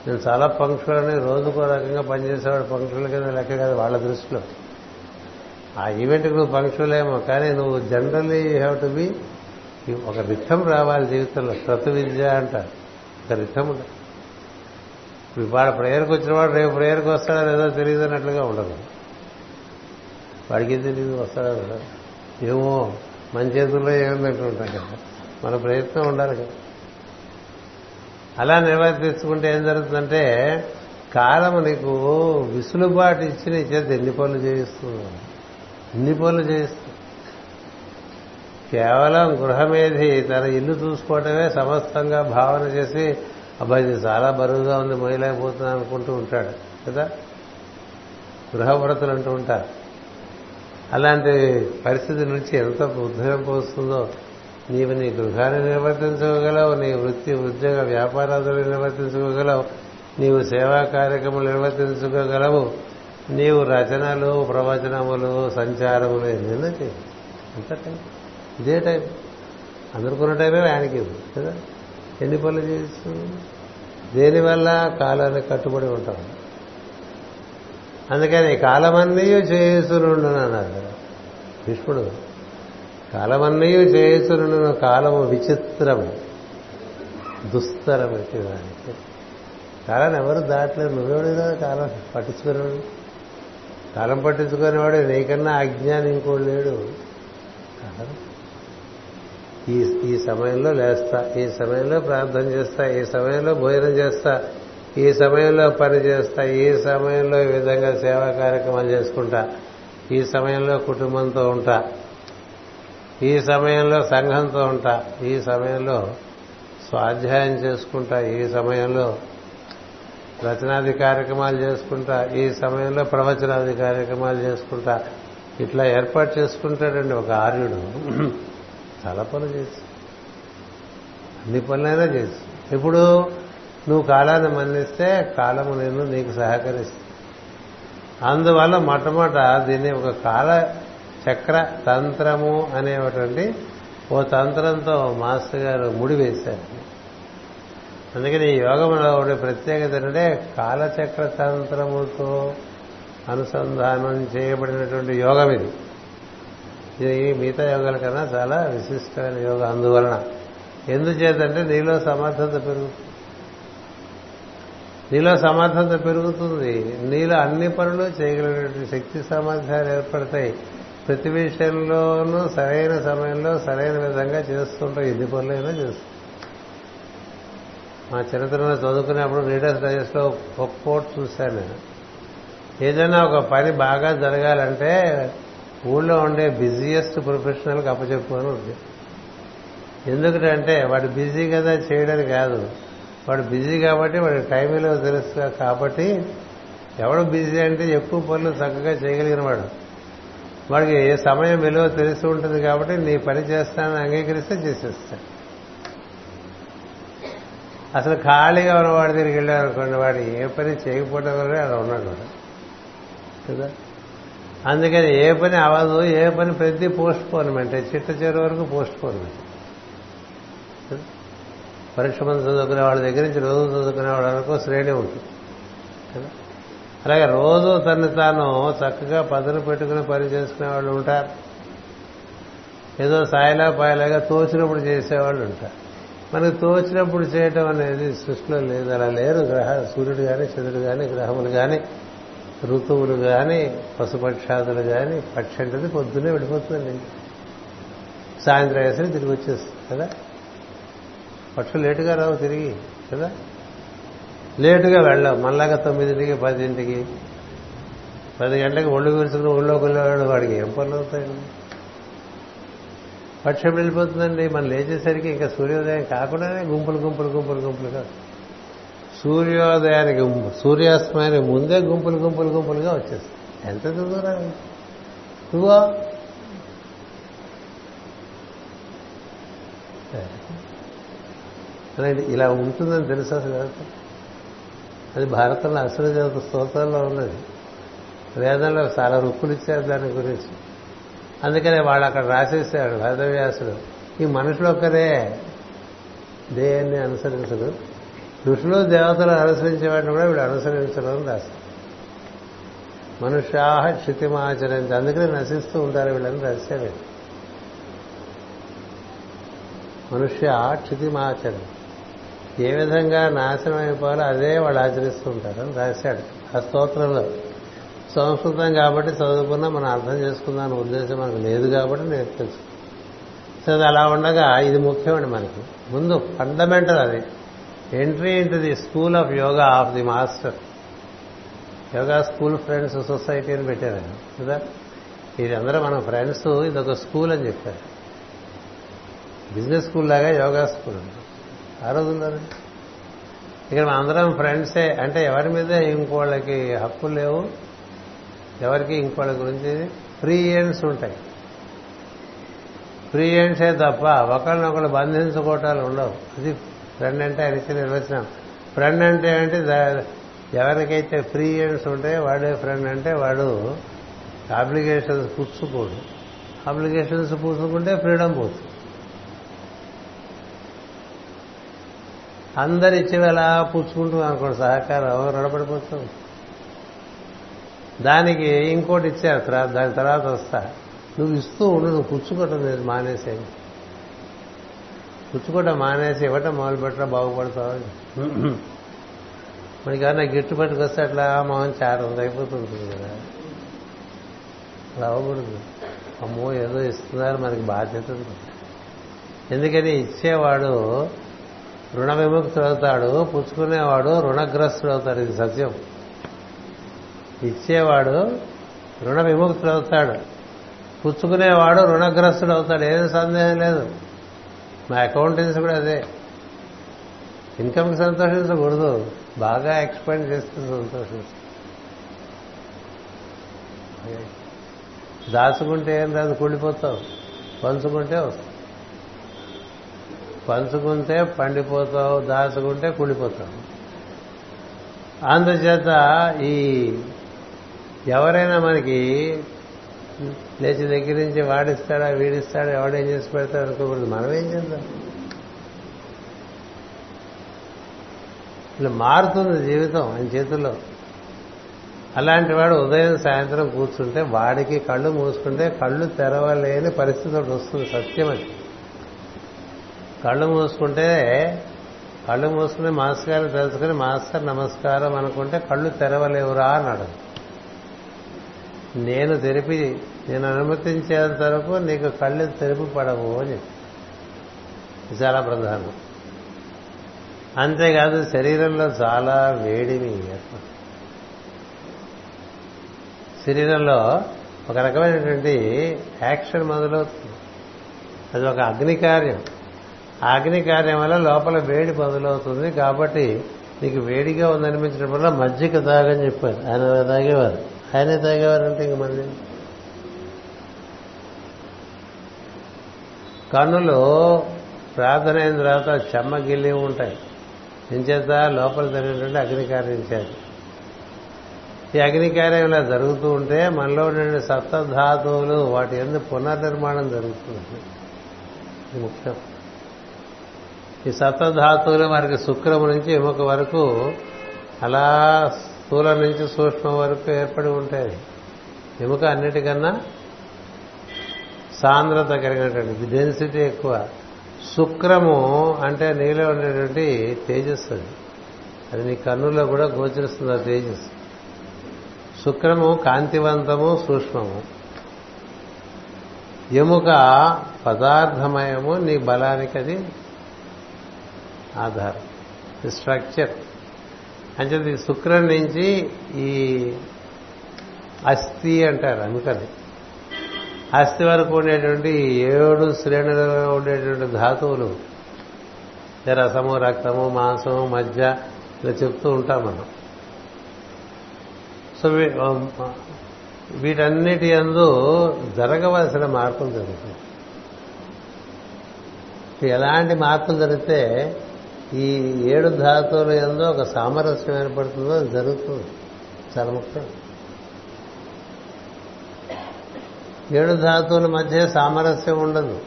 నేను చాలా పంక్షులని రోజుకో రకంగా పనిచేసేవాడు పంక్షుల కింద లెక్క కాదు వాళ్ళ దృష్టిలో. ఆ ఈవెంట్కి నువ్వు ఏమో కానీ నువ్వు generally you have to be ఒక రిథం రావాలి జీవితంలో క్రతు విద్య అంట. ఒక రిథం ఇప్పుడు వాడు ప్రేయర్కి వచ్చినవాడు రేపు ప్రేయర్కి వస్తాడో లేదో తెలియదు అన్నట్లుగా ఉండదు. వాడికి తెలియదు వస్తాడో లేదో. ఏమో మన చేతుల్లో ఏముందంటూ ఉంటాం కదా. మన ప్రయత్నం ఉండాలి కదా. అలా నిర్వర్తించుకుంటే ఏం జరుగుతుందంటే కాలం నీకు విసులుబాటు ఇచ్చి నీ చేత ఎన్ని పనులు చేయిస్తుంది. ఇన్ని పనులు చేయిస్తుంది కేవలం గృహమేధి తన ఇల్లు చూసుకోవటమే సమస్తంగా భావన చేసి అబ్బాయి ఇది చాలా బరువుగా ఉంది మొయ్యలేకపోతున్నాను అనుకుంటూ ఉంటాడు కదా? గృహవ్రతలు అంటూ ఉంటారు. అలాంటి పరిస్థితి నుంచి ఎంత ఉద్యోగం పోస్తుందో నీవు నీ గృహాన్ని నిర్వర్తించుకోగలవు నీ వృత్తి ఉద్యోగ వ్యాపారాదులు నిర్వర్తించుకోగలవు నీవు సేవా కార్యక్రమాలు నిర్వర్తించుకోగలవు నీవు రచనలు ప్రవచనములు సంచారములు ఎన్నెన్నో చేయి అంత టైం. ఇదే టైం. అందరుకున్న టైమే ఆయనకి కదా? ఎన్ని పనులు చేయొచ్చు దేనివల్ల కాలానికి కట్టుబడి ఉంటాం అందుకని కాలమన్నీ చేసునుండునన్నారు భీష్ముడు కాలమన్నీ చేసునుండును కాలము విచిత్రము దుస్తరం దానికి. కాలాన్ని ఎవరు దాటలేదు. నువ్వేడు కాలం? పట్టించుకున్నాడు కాలం పట్టించుకునేవాడు నీకన్నా అజ్ఞాని ఇంకోడు లేడు. ఈ ఈ సమయంలో లేస్తా ఈ సమయంలో ప్రార్థన చేస్తా ఈ సమయంలో భోజనం చేస్తా ఈ సమయంలో పని చేస్తా ఈ సమయంలో ఈ విధంగా సేవా కార్యక్రమాలు చేసుకుంటా ఈ సమయంలో కుటుంబంతో ఉంటా ఈ సమయంలో సంఘంతో ఉంటా ఈ సమయంలో స్వాధ్యాయం చేసుకుంటా ఈ సమయంలో రచనాది కార్యక్రమాలు చేసుకుంటా ఈ సమయంలో ప్రవచనాది కార్యక్రమాలు చేసుకుంటా ఇట్లా ఏర్పాటు చేసుకుంటాడండి ఒక ఆర్యుడు. చాలా పనులు చేసి. అన్ని పనులైనా చేసి. ఇప్పుడు నువ్వు కాలాన్ని మన్నిస్తే కాలము నేను నీకు సహకరిస్తుంది. అందువల్ల మొట్టమొదట దీన్ని ఒక కాల చక్ర తంత్రము అనేటువంటి ఓ తంత్రంతో మాస్టర్ గారు ముడి వేశారు. అందుకని ఈ యోగంలో ఉండే ప్రత్యేకత అంటే కాలచక్ర తంత్రముతో అనుసంధానం చేయబడినటువంటి యోగం ఇది. ఇది మిగతా యోగాల కన్నా చాలా విశిష్టమైన యోగం అందువలన. ఎందుచేతంటే నీలో సమర్థత పెరుగుతుంది నీలో సమర్థత పెరుగుతుంది. నీలో అన్ని పనులు చేయగలిగినటువంటి శక్తి సామర్థ్యాలు ఏర్పడతాయి. ప్రతి విషయంలోనూ సరైన సమయంలో సరైన విధంగా చేస్తుంటాం ఎన్ని పనులైనా చేస్తుంది మా చిన్నతనంలో చదువుకునేప్పుడు రీడర్స్ డైజెస్ట్లో ఒక కోట్ చూశాను. నేను ఏదైనా ఒక పని బాగా జరగాలంటే ఊళ్ళో ఉండే బిజీయెస్ట్ ప్రొఫెషనల్కి అప్పచెప్పుకొని ఉంది ఎందుకంటే వాడు బిజీ కదా చేయడం కాదు. వాడు బిజీ కాబట్టి వాడి టైం విలువ తెలుసు కాబట్టి ఎవడు బిజీ అంటే ఎక్కువ పనులు చక్కగా చేయగలిగిన వాడు. వాడికి ఏ సమయం విలువ తెలిసి ఉంటుంది కాబట్టి నీ పని చేస్తానని అంగీకరిస్తే చేసేస్తాడు. అసలు ఖాళీగా ఉన్నవాడి దగ్గరికి వెళ్ళారు అనుకోండి వాడు ఏ పని చేయకపోవడం వల్లే అలా ఉన్నాడు కదా? అందుకని ఏ పని అవ్వదు ఏ పని ప్రతి పోస్ట్ పోన్మెంట్ చిట్ట చివరి వరకు పోస్ట్ పోన్మెంట్. పరీక్ష మంది చదువుకునే వాళ్ళ దగ్గర నుంచి రోజు చదువుకునే వాళ్ళ వరకు శ్రేణి ఉంటుంది. కదా? అలాగే రోజు తను తాను చక్కగా పదను పెట్టుకుని పని చేసుకునే వాళ్ళు ఉంటారు. ఏదో సాయిలా పాయలాగా తోచినప్పుడు చేసేవాళ్ళు ఉంటారు. మనకు తోచినప్పుడు చేయటం అనేది సృష్టిలో లేదు. అలా లేరు. గ్రహ సూర్యుడు కానీ చంద్రుడు కానీ గ్రహములు కానీ ఋతువులు కానీ పశుపక్షాదులు కానీ పక్షి అంటది పొద్దున్నే వెళ్ళిపోతుందండి సాయంత్రం వేసరికి తిరిగి వచ్చేస్తుంది కదా? పక్షులు లేటుగా రావు తిరిగి కదా? లేటుగా వెళ్ళాం మళ్ళాగా తొమ్మిదింటికి పదింటికి పది గంటలకు ఒళ్ళు కూర్చుని ఒళ్ళోకి వెళ్ళేవాడు వాడికి ఏం పనులు అవుతాయండి? పక్షం వెళ్ళిపోతుందండి. మనం లేచేసరికి ఇంకా సూర్యోదయం కాకుండానే గుంపులు గుంపులు గుంపులు గుంపులుగా సూర్యోదయానికి సూర్యాస్తమానికి ముందే గుంపులు గుంపులు గుంపులుగా వచ్చేస్తాయి. ఎంత దూరం? నువ్వో అలాంటి ఇలా ఉంటుందని తెలుసు అసలు? అది భారతంలో అసుర దేవత స్తోత్రంలో ఉన్నది. వేదంలో చాలా రుక్కులు ఇచ్చారు దాని గురించి. అందుకనే వాళ్ళు అక్కడ రాసేసాడు వేదవ్యాసుడు ఈ మనుషులు ఒక్కరే. దేన్ని అనుసరించడు ఋషులు దేవతలు అనుసరించేవాడిని కూడా వీడు అనుసరించడం అని రాశారు. మనుష్యాహ క్షితిమాచరించి అందుకనే నశిస్తూ ఉంటారు వీళ్ళని రాశారు. మనుష్య క్షితిమాచరణ ఏ విధంగా నాశనం అయిపోవాలో అదే వాళ్ళు ఆచరిస్తూ ఉంటారని రాశాడు ఆ స్తోత్రంలో. సంస్కృతం కాబట్టి చదువుకున్నా మనం అర్థం చేసుకుందాం ఉద్దేశం మనకు లేదు కాబట్టి నేను తెలుసు. సో అలా ఉండగా ఇది ముఖ్యమండి మనకి. ముందు ఫండమెంటల్ అది. Entry into the school of yoga of the master yoga school friends society అని పెట్టారు. కదా? ఇది అందరూ మన ఫ్రెండ్స్ ఇది ఒక స్కూల్ అని చెప్పారు. బిజినెస్ స్కూల్ లాగా యోగా స్కూల్ ఆ రోజుల్లోనే ఇక్కడ అందరం ఫ్రెండ్సే అంటే ఎవరి మీద ఇంకోళ్ళకి హక్కులు లేవు. ఎవరికి? ఇంకోళ్ళ గురించి? ఫ్రీ ఎండ్స్ ఉంటాయి. ఫ్రీ ఎండ్సే తప్ప ఒకళ్ళనొకళ్ళు బంధించుకోవటాలు ఉండవు. అది ఫ్రెండ్ అంటే ఆయన ఇచ్చిన నిర్వచనం. ఫ్రెండ్ అంటే అంటే ఎవరికైతే ఫ్రీ ఎండ్స్ ఉంటాయో వాడే ఫ్రెండ్ అంటే వాడు అప్లికేషన్స్ పుచ్చుకోడు. అప్లికేషన్స్ పుచ్చుకుంటే ఫ్రీడమ్ పోతుంది. అందరి ఇచ్చేవి అలా పుచ్చుకుంటూ అనుకోండి సహకారం. రుణపడిపోతాం దానికి ఇంకోటి ఇచ్చారు తర్వాత దాని తర్వాత వస్తా. నువ్వు ఇస్తూ ఉండు నువ్వు పుచ్చుకోవటం లేదు మానేసేది పుచ్చుకోవటం మానేసి ఇవ్వటం మొదలు పెట్టడం బాగుపడతావు? మనకి ఏమన్నా గిట్టు పట్టుకొస్తే అట్లా మొహం చారం అయిపోతుంటుంది కదా. అలా అవ్వకూడదు. అమ్మో ఏదో ఇస్తున్నారు మనకి బాధ్యత ఉంది. ఎందుకని ఇచ్చేవాడు రుణ విముక్తుడు అవుతాడు పుచ్చుకునేవాడు రుణగ్రస్తుడు అవుతాడు ఇది సత్యం. ఇచ్చేవాడు రుణ విముక్తుడు అవుతాడు పుచ్చుకునేవాడు రుణగ్రస్తుడు అవుతాడు ఏం సందేహం లేదు. మా అకౌంటెన్స్ కూడా అదే. ఇన్కమ్కి సంతోషించకూడదు. బాగా ఎక్స్పెండ్ చేస్తే సంతోషించు. దాచుకుంటే ఏం రాదు కూలిపోతావు. పంచుకుంటే వస్తావు. పంచుకుంటే పండిపోతావు దాచుకుంటే కుళ్ళిపోతావు అందుచేత ఈ ఎవరైనా మనకి లేచి దగ్గర నుంచి వాడిస్తాడా వీడిస్తాడా ఎవడేం చేసి పెడతాడు అనుకోకూడదు. మనం ఏం చేద్దాం? ఇలా మారుతుంది జీవితం ఆయన చేతుల్లో. అలాంటి వాడు ఉదయం సాయంత్రం కూర్చుంటే వాడికి కళ్ళు మూసుకుంటే కళ్ళు తెరవలేని పరిస్థితి ఒకటి వస్తుంది సత్యం అది. కళ్ళు మూసుకుంటే కళ్ళు మూసుకుని మాస్టర్ గారు తెలుసుకుని మాస్టర్ నమస్కారం అనుకుంటే కళ్ళు తెరవలేవురా అన్నాడు. నేను తెరిపి నేను అనుమతించేంత వరకు నీకు కళ్ళు తెరిపి పడవు అని చెప్పి. చాలా ప్రధానం. అంతేకాదు శరీరంలో చాలా వేడిని శరీరంలో ఒక రకమైనటువంటి యాక్షన్ మొదలవుతుంది. అది ఒక అగ్ని కార్యం ఆ అగ్ని కార్యం వల్ల లోపల వేడి మొదలవుతుంది కాబట్టి నీకు వేడిగా ఉందనిపించడం వల్ల మజ్జిగ తాగని చెప్పారు. ఆయన తాగేవారు. ఆయనే తాగేవారంటే ఇంక మళ్ళీ. కన్నులు ప్రార్థన అయిన తర్వాత చెమ్మగిల్లి ఉంటాయి ఇంచేత లోపల జరిగినటువంటి అగ్నికార్యం చేయాలి. ఈ అగ్నికార్యం ఇలా జరుగుతూ ఉంటే మనలో ఉండే సప్తధాతువులు వాటి ఎందుకు పునర్నిర్మాణం జరుగుతుంది. ముఖ్యం. ఈ సప్తధాతువులు మనకి శుక్రము నుంచి ఎముక వరకు అలా స్థూలం నుంచి సూక్ష్మం వరకు ఏర్పడి ఉంటాయి. ఎముక అన్నిటికన్నా సాంద్రత కలిగినటువంటి డెన్సిటీ ఎక్కువ. శుక్రము అంటే నీలో ఉండేటువంటి తేజస్సు అది. అది నీ కన్నుల్లో కూడా గోచరిస్తుంది ఆ తేజస్సు. శుక్రము కాంతివంతము సూక్ష్మము. ఎముక పదార్థమయము నీ బలానికి అది ఆధారం స్ట్రక్చర్ అంటే ఈ శుక్రం నుంచి ఈ అస్థి అంటారు అందుకని. అస్థి వరకు ఉండేటువంటి ఏడు శ్రేణులలో ఉండేటువంటి ధాతువులు రసము రక్తము మాంసము మధ్య ఇలా చెప్తూ ఉంటాం మనం. సో వీటన్నిటి అందు జరగవలసిన మార్పులు జరుగుతాయి. ఎలాంటి మార్పులు జరిగితే ఈ ఏడు ధాతువుల ఎందు ఒక సామరస్యం ఏర్పడుతుందో అది జరుగుతుంది. చాలా ముఖ్యం ఏడు ధాతువుల మధ్య సామరస్యం ఉండదు.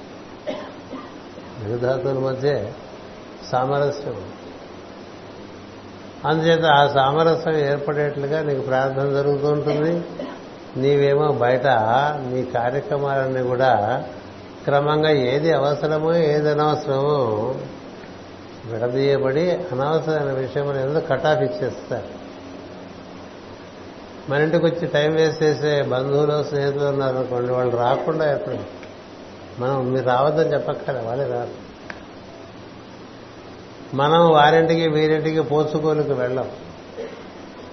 ఏడు ధాతువుల మధ్య సామరస్యం అందుచేత ఆ సామరస్యం ఏర్పడేట్లుగా నీకు ప్రార్థన జరుగుతూ ఉంటుంది. నీవేమో బయట నీ కార్యక్రమాలన్నీ కూడా క్రమంగా ఏది అవసరమో ఏది అనవసరమో విడదీయబడి అనవసరమైన విషయం అనేది ఆఫ్ ఇచ్చేస్తారు. మన ఇంటికి వచ్చి టైం వేస్ట్ చేసే బంధువులు స్నేహితులు ఉన్నారు అనుకోండి వాళ్ళు రాకుండా ఎప్పుడు? మనం మీరు రావద్దని చెప్పక్కర్లే వాళ్ళే రారు. మనం వారింటికి వీరింటికి పోసుకోలకు వెళ్ళాం.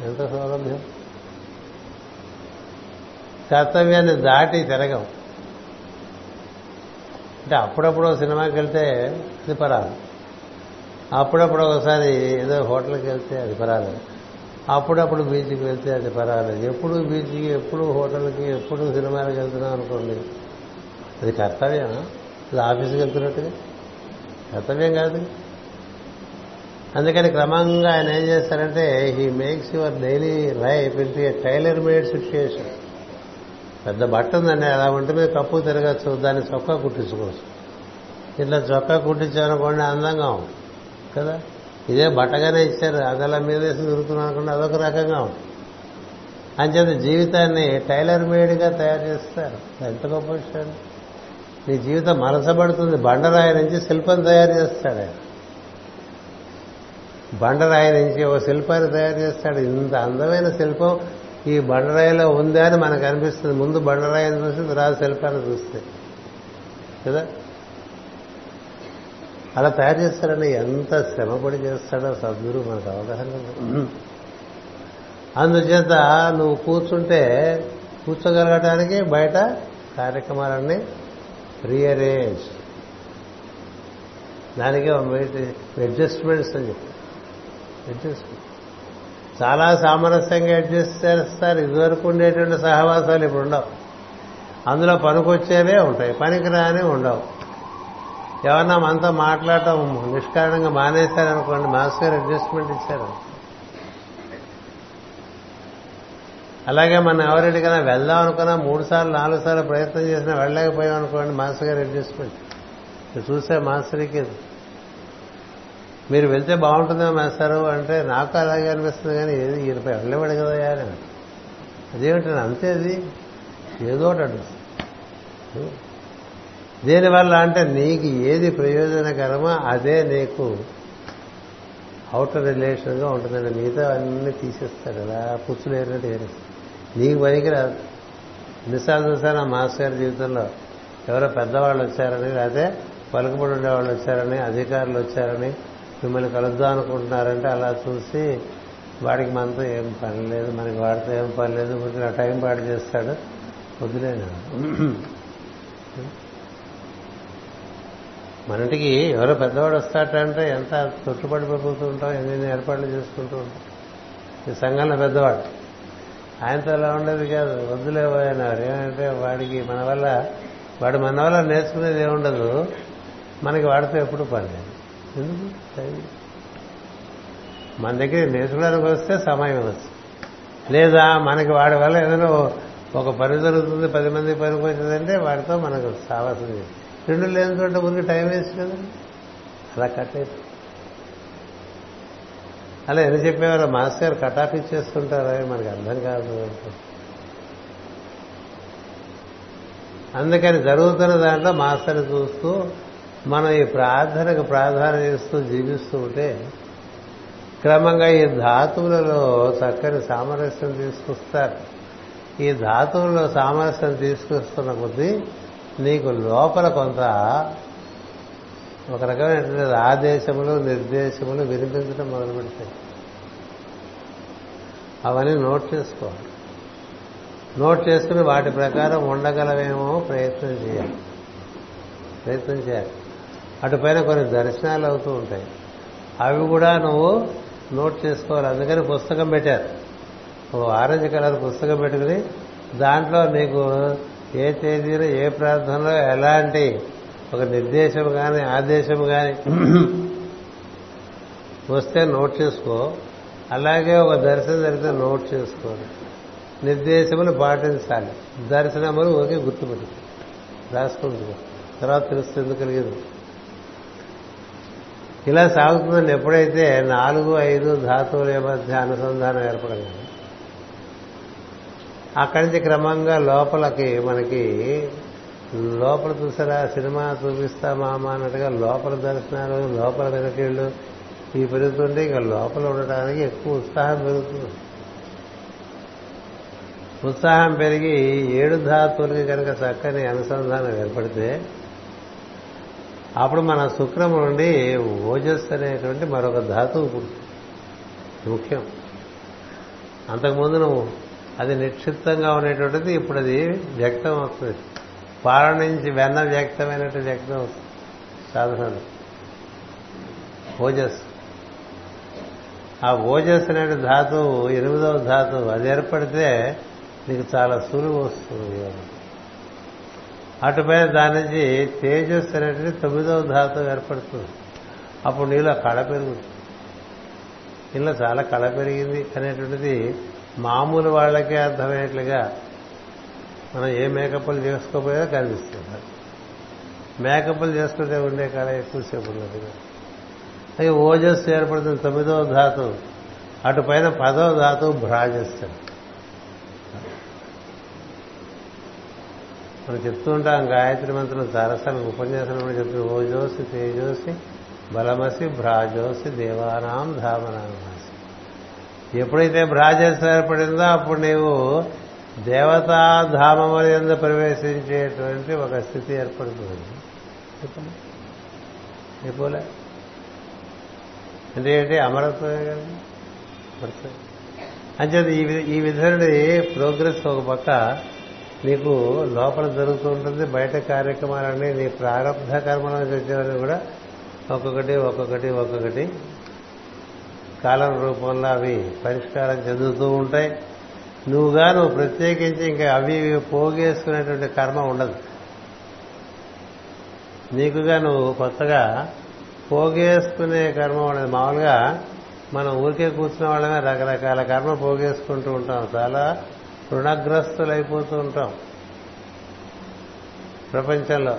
ఎంత సౌలభ్యం? కర్తవ్యాన్ని దాటి తిరగం. అంటే అప్పుడప్పుడు సినిమాకి వెళ్తే అది పరాదు. అప్పుడప్పుడు ఒకసారి ఏదో హోటల్కి వెళ్తే అది పర్వాలేదు. అప్పుడప్పుడు బీచ్కి వెళ్తే అది పర్వాలేదు. ఎప్పుడు బీచ్కి ఎప్పుడు హోటల్కి ఎప్పుడు సినిమాలకు వెళ్తున్నాం అనుకోండి అది కర్తవ్యం అది ఆఫీస్కి వెళ్తున్నట్టుగా? కర్తవ్యం కాదు. అందుకని క్రమంగా ఆయన ఏం చేస్తారంటే he makes your daily life into a tailor made situation. పెద్ద బట్ట ఉందండి అలా ఉంటే మీద కప్పు తిరగచ్చు దాన్ని చొక్కా కుట్టించుకోవచ్చు. ఇట్లా చొక్కా కుట్టించారనుకోండి అందంగా ఉంటుంది కదా? ఇదే బట్టగానే ఇచ్చారు. అదల మీద వేసి తిరుగుతున్నాం అనుకుంటే అదొక రకంగా ఉంటుంది అంచేత జీవితాన్ని టైలర్ మేడ్గా తయారు చేస్తారు. ఎంత గొప్ప విషయం. నీ జీవితం మరసబడుతుంది బండరాయి నుంచి శిల్పం తయారు చేస్తాడు ఆయన. బండరాయి నుంచి ఓ శిల్పాన్ని తయారు చేస్తాడు. ఇంత అందమైన శిల్పం ఈ బండరాయిలో ఉందా అని మనకు అనిపిస్తుంది. ముందు బండరాయిని చూసి తర్వాత శిల్పాన్ని చూస్తే. కదా? అలా తయారు చేస్తారని ఎంత శ్రమపడి చేస్తాడో సద్గురు మనకు అవగాహన అందుచేత నువ్వు కూర్చుంటే కూర్చోగలగటానికి బయట కార్యక్రమాలన్నీ రీఅరేంజ్. దానికి అడ్జస్ట్మెంట్స్ అని అడ్జస్ట్మెంట్. చాలా సామరస్యంగా అడ్జస్ట్ చేస్తారు. ఇదివరకు ఉండేటువంటి సహవాసాలు ఇప్పుడు ఉండవు. అందులో పనికొచ్చేవే ఉంటాయి. పనికి రాని ఉండవు. ఎవరన్నా మనతో మాట్లాడటం నిష్కారణంగా మానేశారనుకోండి మాస్టర్ గారు అడ్జస్ట్మెంట్ ఇచ్చారు. అలాగే మనం ఎవరింటికైనా వెళ్దాం అనుకున్నా మూడు సార్లు నాలుగు సార్లు ప్రయత్నం చేసినా వెళ్ళలేకపోయాం అనుకోండి మాస్టర్ గారు అడ్జస్ట్మెంట్ చూసే మాస్టర్కి మీరు వెళ్తే బాగుంటుందా మాస్టారు అంటే నాకు అలాగే అనిపిస్తుంది కానీ ఏది ఈయనపై వెళ్ళలేవాడు కదా అని. అదేమిటి అంతే అది? ఏదో ఒకటి అనిపిస్తుంది దీనివల్ల అంటే నీకు ఏది ప్రయోజనకరమో అదే నీకు అవుటర్ రిలేషన్గా ఉంటుందండి. మిగతా అన్నీ తీసేస్తాడు అలా పుచ్చులు ఏరినట్టు ఏరేస్తాడు నీకు పనికిరాదు ఎన్నిసార్లు చూసాను మాస్టర్ గారి జీవితంలో ఎవరో పెద్దవాళ్ళు వచ్చారని లేకపోతే పలుకుబడి ఉండేవాళ్ళు వచ్చారని అధికారులు వచ్చారని మిమ్మల్ని కలుద్దాం అనుకుంటున్నారంటే అలా చూసి వాడికి మనతో ఏం పని లేదు మనకి వాడితో ఏం పని లేదు నా టైం పాటు చేస్తాడు. వదిలేను మన ఇంటికి ఎవరో పెద్దవాడు వస్తాడంటే ఎంత తొట్టుపడిపోతూ ఉంటాం ఎన్నెన్ని ఏర్పాట్లు చేసుకుంటూ ఉంటాం. ఈ సంఘంలో పెద్దవాడు. ఆయనతో ఎలా ఉండేది కాదు. వద్దులేపోయినారు ఏమంటే వాడికి మన వల్ల వాడు మన వల్ల నేర్చుకునేది ఏముండదు మనకి వాడితో ఎప్పుడు పని ఎందుకు? మన దగ్గర నేర్చుకోవడానికి వస్తే సమయం ఇవ్వచ్చు. లేదా మనకి వాడి వల్ల ఏదైనా ఒక పని జరుగుతుంది పది మంది పనికి వచ్చిందంటే వాడితో మనకు సావాసం చేస్తుంది రెండు లేని చోట ఊరికి టైం వేసి కదండి అలా కట్ అయిపోయింది అలా ఎన్ని చెప్పేవారు? మాస్టర్ గారు కట్ ఆఫ్ ఇచ్చేస్తుంటారా? మనకి అర్థం కాదు అందుకని జరుగుతున్న దాంట్లో మాస్టర్ని చూస్తూ మనం ఈ ప్రార్థనకు ప్రాధాన్యత ఇస్తూ జీవిస్తూ ఉంటే క్రమంగా ఈ ధాతువులలో చక్కని సామరస్యం తీసుకొస్తారు. ఈ ధాతువుల్లో సామరస్యం తీసుకొస్తున్న కొద్దీ నీకు లోపల కొంత ఒక రకమైనటువంటి ఆదేశములు నిర్దేశములు వినిపించడం మొదలు పెడతాయి. అవన్నీ నోట్ చేసుకోవాలి. నోట్ చేసుకుని వాటి ప్రకారం ఉండగలవేమో ప్రయత్నం చేయాలి. ప్రయత్నం చేయాలి. అటుపైన కొన్ని దర్శనాలు అవుతూ ఉంటాయి. అవి కూడా నువ్వు నోట్ చేసుకోవాలి. అందుకని పుస్తకం పెట్టారు. ఓ ఆరెంజ్ కలర్ పుస్తకం పెట్టుకుని దాంట్లో నీకు ఏ తేదీలో ఏ ప్రార్థనలో ఎలాంటి ఒక నిర్దేశం కానీ ఆదేశం కానీ వస్తే నోట్ చేసుకో. అలాగే ఒక దర్శనం జరిగితే నోట్ చేసుకో. నిర్దేశములు పాటించాలి. దర్శనములు ఒకే గుర్తుపెట్టు రాసుకుంటుంది తర్వాత తెలుస్తుంది ఎందుకు కలిగింది. ఇలా సాగుతుందని ఎప్పుడైతే నాలుగు ఐదు ధాతువుల మధ్య అనుసంధానం ఏర్పడగలదు అక్కడి నుంచి క్రమంగా లోపలికి మనకి లోపల చూసారా సినిమా చూపిస్తా మామ అన్నట్టుగా లోపల దర్శనాలు లోపల వెనకేళ్ళు ఇవి పెరుగుతుంటే ఇంకా లోపల ఉండటానికి ఎక్కువ ఉత్సాహం పెరుగుతుంది. ఉత్సాహం పెరిగి ఏడు ధాతువులకి కనుక చక్కని అనుసంధానం ఏర్పడితే అప్పుడు మన శుక్రము నుండి ఓజస్ అనేటువంటి మరొక ధాతువు ముఖ్యం. అంతకుముందు నువ్వు అది నిక్షిప్తంగా ఉండేటువంటిది ఇప్పుడు అది వ్యక్తం అవుతుంది. పాల నుంచి వెన్న వ్యక్తమైనట్టు వ్యక్తం అవుతుంది. సాధనలు. ఓజస్. ఆ ఓజస్ అనే ధాతువు ఎనిమిదవ ధాతువు అది ఏర్పడితే నీకు చాలా సులువు వస్తుంది. అటుపైన దాని నుంచి తేజస్ అనేటువంటి తొమ్మిదవ ధాతువు ఏర్పడుతుంది. అప్పుడు నీలో కళ పెరుగుతుంది. నీలో చాలా కళ పెరిగింది అనేటువంటిది మామూలు వాళ్ళకే అర్థమయ్యేట్లుగా మనం ఏ మేకప్లు చేసుకోపోయా కనిపిస్తుంది. మేకప్లు చేసుకుంటే ఉండే కళ ఎక్కువసేపు ఉన్నది అది ఓజస్సు ఏర్పడుతుంది తొమ్మిదవ ధాతు. అటు పైన పదవ ధాతువు భ్రాజస్సు. మనం చెప్తూ ఉంటాం గాయత్రి మంత్రులు చాలాసార్లు ఉపన్యాసం కూడా చెప్తూ ఓజోసి తేజోసి బలమసి భ్రాజోసి దేవానాం ధామనామాసి ఎప్పుడైతే భ్రాజస్ ఏర్పడిందో అప్పుడు నీవు దేవతాధామముల ఎందు ప్రవేశించేటువంటి ఒక స్థితి ఏర్పడుతుంది. అయిపోలే అంటే ఏంటి? అమరత్వమే కదా. అంచేత ఈ ఈ విధంగా ప్రోగ్రెస్ ఒక పక్క నీకు లోపల జరుగుతూ ఉంటుంది. బయట కార్యక్రమాలన్నీ నీ ప్రారంభ కర్మలను వచ్చేవారు కూడా ఒక్కొక్కటి ఒక్కొక్కటి ఒక్కొక్కటి కాలం రూపంలో అవి పరిష్కారం చెందుతూ ఉంటాయి. నువ్వుగా నువ్వు ప్రత్యేకించి ఇంకా అవి పోగేసుకునేటువంటి కర్మ ఉండదు. నీకుగా నువ్వు కొత్తగా పోగేసుకునే కర్మ ఉండదు. మామూలుగా మనం ఊరికే కూర్చున్న వాళ్ళమే రకరకాల కర్మ పోగేసుకుంటూ ఉంటాం. చాలా రుణగ్రస్తులైపోతూ ఉంటాం ప్రపంచంలో.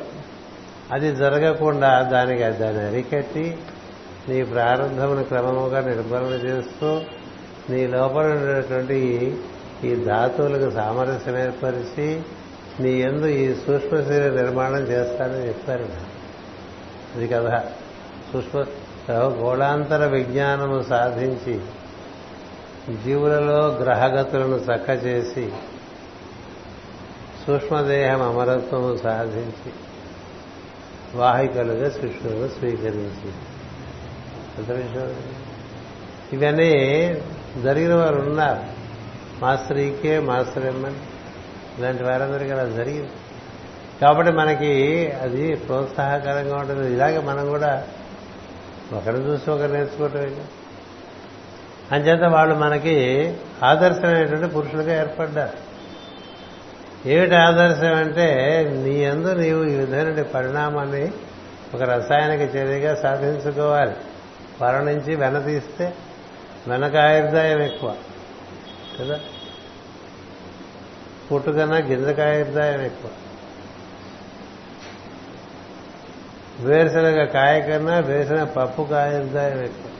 అది జరగకుండా దానికి దాన్ని అరికట్టి నీ ప్రారంభమును క్రమముగా నిర్మూలన చేస్తూ నీ లోపల ఉండేటువంటి ఈ ధాతువులకు సామరస్యం ఏర్పరిచి నీ ఎందు ఈ సూక్ష్మ శరీర నిర్మాణం చేస్తానని చెప్పారు. ఇది కదా సూక్ష్మ గోళాంతర విజ్ఞానము సాధించి జీవులలో గ్రహగతులను చక్క చేసి సూక్ష్మదేహం అమరత్వము సాధించి వాహికలుగా శిష్యులను స్వీకరించి ఇవన్నీ జరిగిన వారు ఉన్నారు. మాస్టర్ ఈకే మాస్టర్ ఎమ్మెన్ ఇలాంటి వారందరికీ అలా జరిగింది. కాబట్టి మనకి అది ప్రోత్సాహకరంగా ఉంటుంది. ఇలాగే మనం కూడా ఒకరిని చూసి ఒకరు నేర్చుకోవటం అంచేత వాళ్ళు మనకి ఆదర్శమైనటువంటి పురుషులుగా ఏర్పడ్డారు. ఏమిటి ఆదర్శం అంటే నీ అందు నీవు ఈ విధమైన పరిణామాన్ని ఒక రసాయనిక చర్యగా సాధించుకోవాలి. పర నుంచి వెన తీస్తే వెనక ఆయుర్దాయం ఎక్కువ కదా? పుట్టుకన్నా గింజక ఆయుర్దాయం ఎక్కువ. వేరుశనగ కాయ కన్నా వేసిన పప్పు కాయ ఎక్కువ.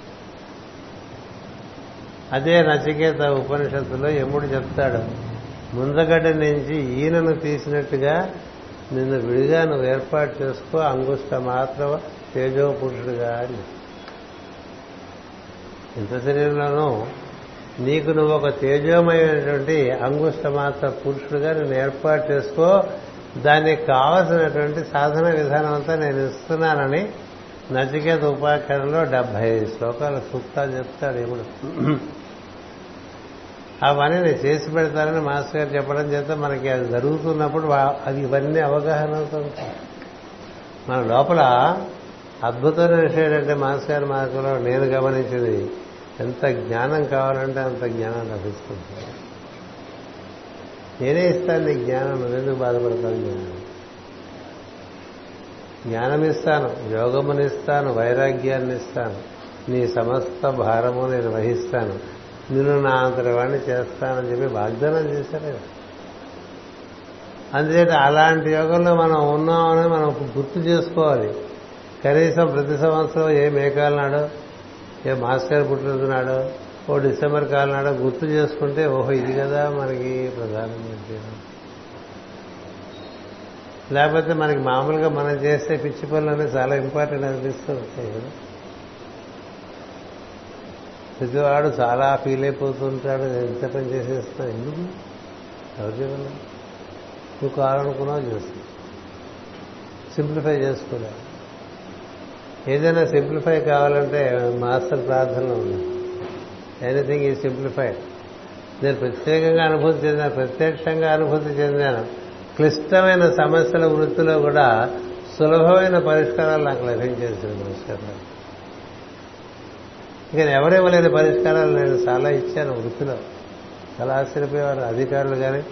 అదే నచికేత ఉపనిషత్తులో యముడు చెప్తాడు ముందగడ్డ నుంచి ఈయనను తీసినట్టుగా నిన్ను విడిగా నువ్వు ఏర్పాటు చేసుకో అంగుష్ట మాత్రం తేజో పురుషుడుగా అని. ఇంత శరీరంలోనూ నీకు నువ్వు ఒక తేజోమయమైనటువంటి అంగుష్ట మాత్ర పురుషుడుగా నేను ఏర్పాటు చేసుకో దానికి కావలసినటువంటి సాధన విధానం అంతా నేను ఇస్తున్నానని నచికేత ఉపాఖ్యానంలో డెబ్బై శ్లోకాల సూక్తాలు చెప్తాడు ఇప్పుడు అవన్నీ నేను చేసి పెడతానని మాస్టర్ గారు చెప్పడం చేత మనకి అది జరుగుతున్నప్పుడు అది ఇవన్నీ అవగాహన అవుతుంది. మన లోపల అద్భుతమైన విషయం ఏంటంటే మాస్టర్ గారి మార్గంలో నేను గమనించింది ఎంత జ్ఞానం కావాలంటే అంత జ్ఞానం లభిస్తుంది. నేనే ఇస్తాను నీ జ్ఞానం నువ్వెందుకు బాధపడతాను జ్ఞానం? జ్ఞానం ఇస్తాను యోగమునిస్తాను వైరాగ్యాన్ని ఇస్తాను నీ సమస్త భారము నేను వహిస్తాను నిన్ను నా అంతటి వాడిని చేస్తానని చెప్పి వాగ్దానం చేశారు. అందుచేత అలాంటి యోగంలో మనం ఉన్నామని మనం గుర్తు చేసుకోవాలి. కనీసం ప్రతి సంవత్సరం ఏ మేకాలనాడో ఏ మాస్టర్ పుట్టిననాడో ఓ డిసెంబర్ కాలనాడో గుర్తు చేసుకుంటే ఓహో ఇది కదా మనకి ప్రధానమంత్రి లేకపోతే మనకి మామూలుగా మనం చేసే పిచ్చి పనులన్నీ చాలా ఇంపార్టెంట్ అనిపిస్తూ ఉంటాయి కదా. ప్రతివాడు చాలా ఫీల్ అయిపోతుంటాడు ఎంత పని చేసేస్తా ఎందుకు? ఎవరు చెప్పాలి నువ్వు కావాలనుకున్నావు చేస్తా సింప్లిఫై చేసుకోలేదు ఏదైనా సింప్లిఫై కావాలంటే మాస్టర్ ప్రార్థనలో ఉంది. ఎనీథింగ్ ఈ సింప్లిఫైడ్ నేను ప్రత్యేకంగా అనుభూతి చెందాను ప్రత్యక్షంగా అనుభూతి చెందాను క్లిష్టమైన సమస్యల వృత్తిలో కూడా సులభమైన పరిష్కారాలు నాకు లభించేసింది నమస్కారం. ఇంకా ఎవరివ్వలేని పరిష్కారాలు నేను చాలా ఇచ్చాను వృత్తిలో. చాలా ఆశ్చర్యపోయేవారు అధికారులు కానీ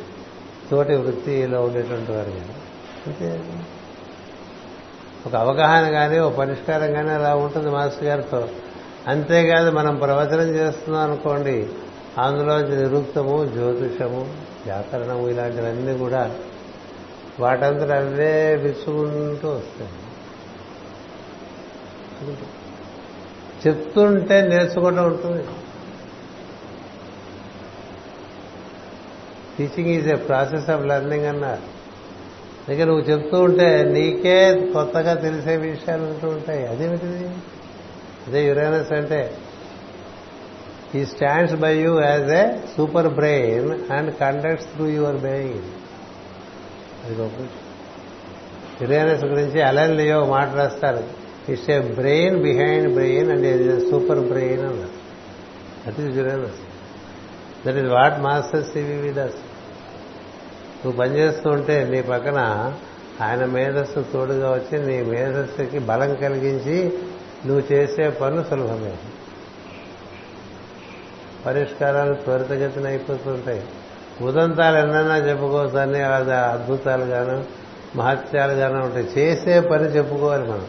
తోటి వృత్తిలో ఉండేటువంటి వారు కానీ అంతే. ఒక అవగాహన కానీ ఒక పరిష్కారం కానీ అలా ఉంటుంది మాస్టర్ గారితో. అంతేకాదు మనం ప్రవచనం చేస్తున్నాం అనుకోండి అందులో నిరుక్తము జ్యోతిషము వ్యాకరణము ఇలాంటివన్నీ కూడా వాటంతా అవే విసుకుంటూ వస్తాయి. చెప్తుంటే నేర్చుకుంటూ ఉంటుంది. Teaching is a process of learning అన్నారు. అందుకే నువ్వు చెప్తూ ఉంటే నీకే కొత్తగా తెలిసే విషయాలు ఉంటూ ఉంటాయి. అదేమిటిది? అదే యురేనస్ అంటే ఈ stands by you as a super brain and conducts through your brain అది గొప్ప యురేనస్ గురించి అలన్ లియో మాట రాస్తారు it's a brain behind brain and ఇది సూపర్ బ్రెయిన్ అన్నారు that is Uranus. That is what master CVV విదస్ నువ్వు పనిచేస్తూ ఉంటే నీ పక్కన ఆయన మేధస్సు తోడుగా వచ్చి నీ మేధస్సుకి బలం కలిగించి నువ్వు చేసే పనులు సులభమే. పరిష్కారాలు త్వరితగతిన అయిపోతుంటాయి. ఉదంతాలు ఎన్నైనా చెప్పుకోవచ్చని అది అద్భుతాలుగాను మహత్యాలుగాను ఉంటాయి. చేసే పని చెప్పుకోవాలి మనం.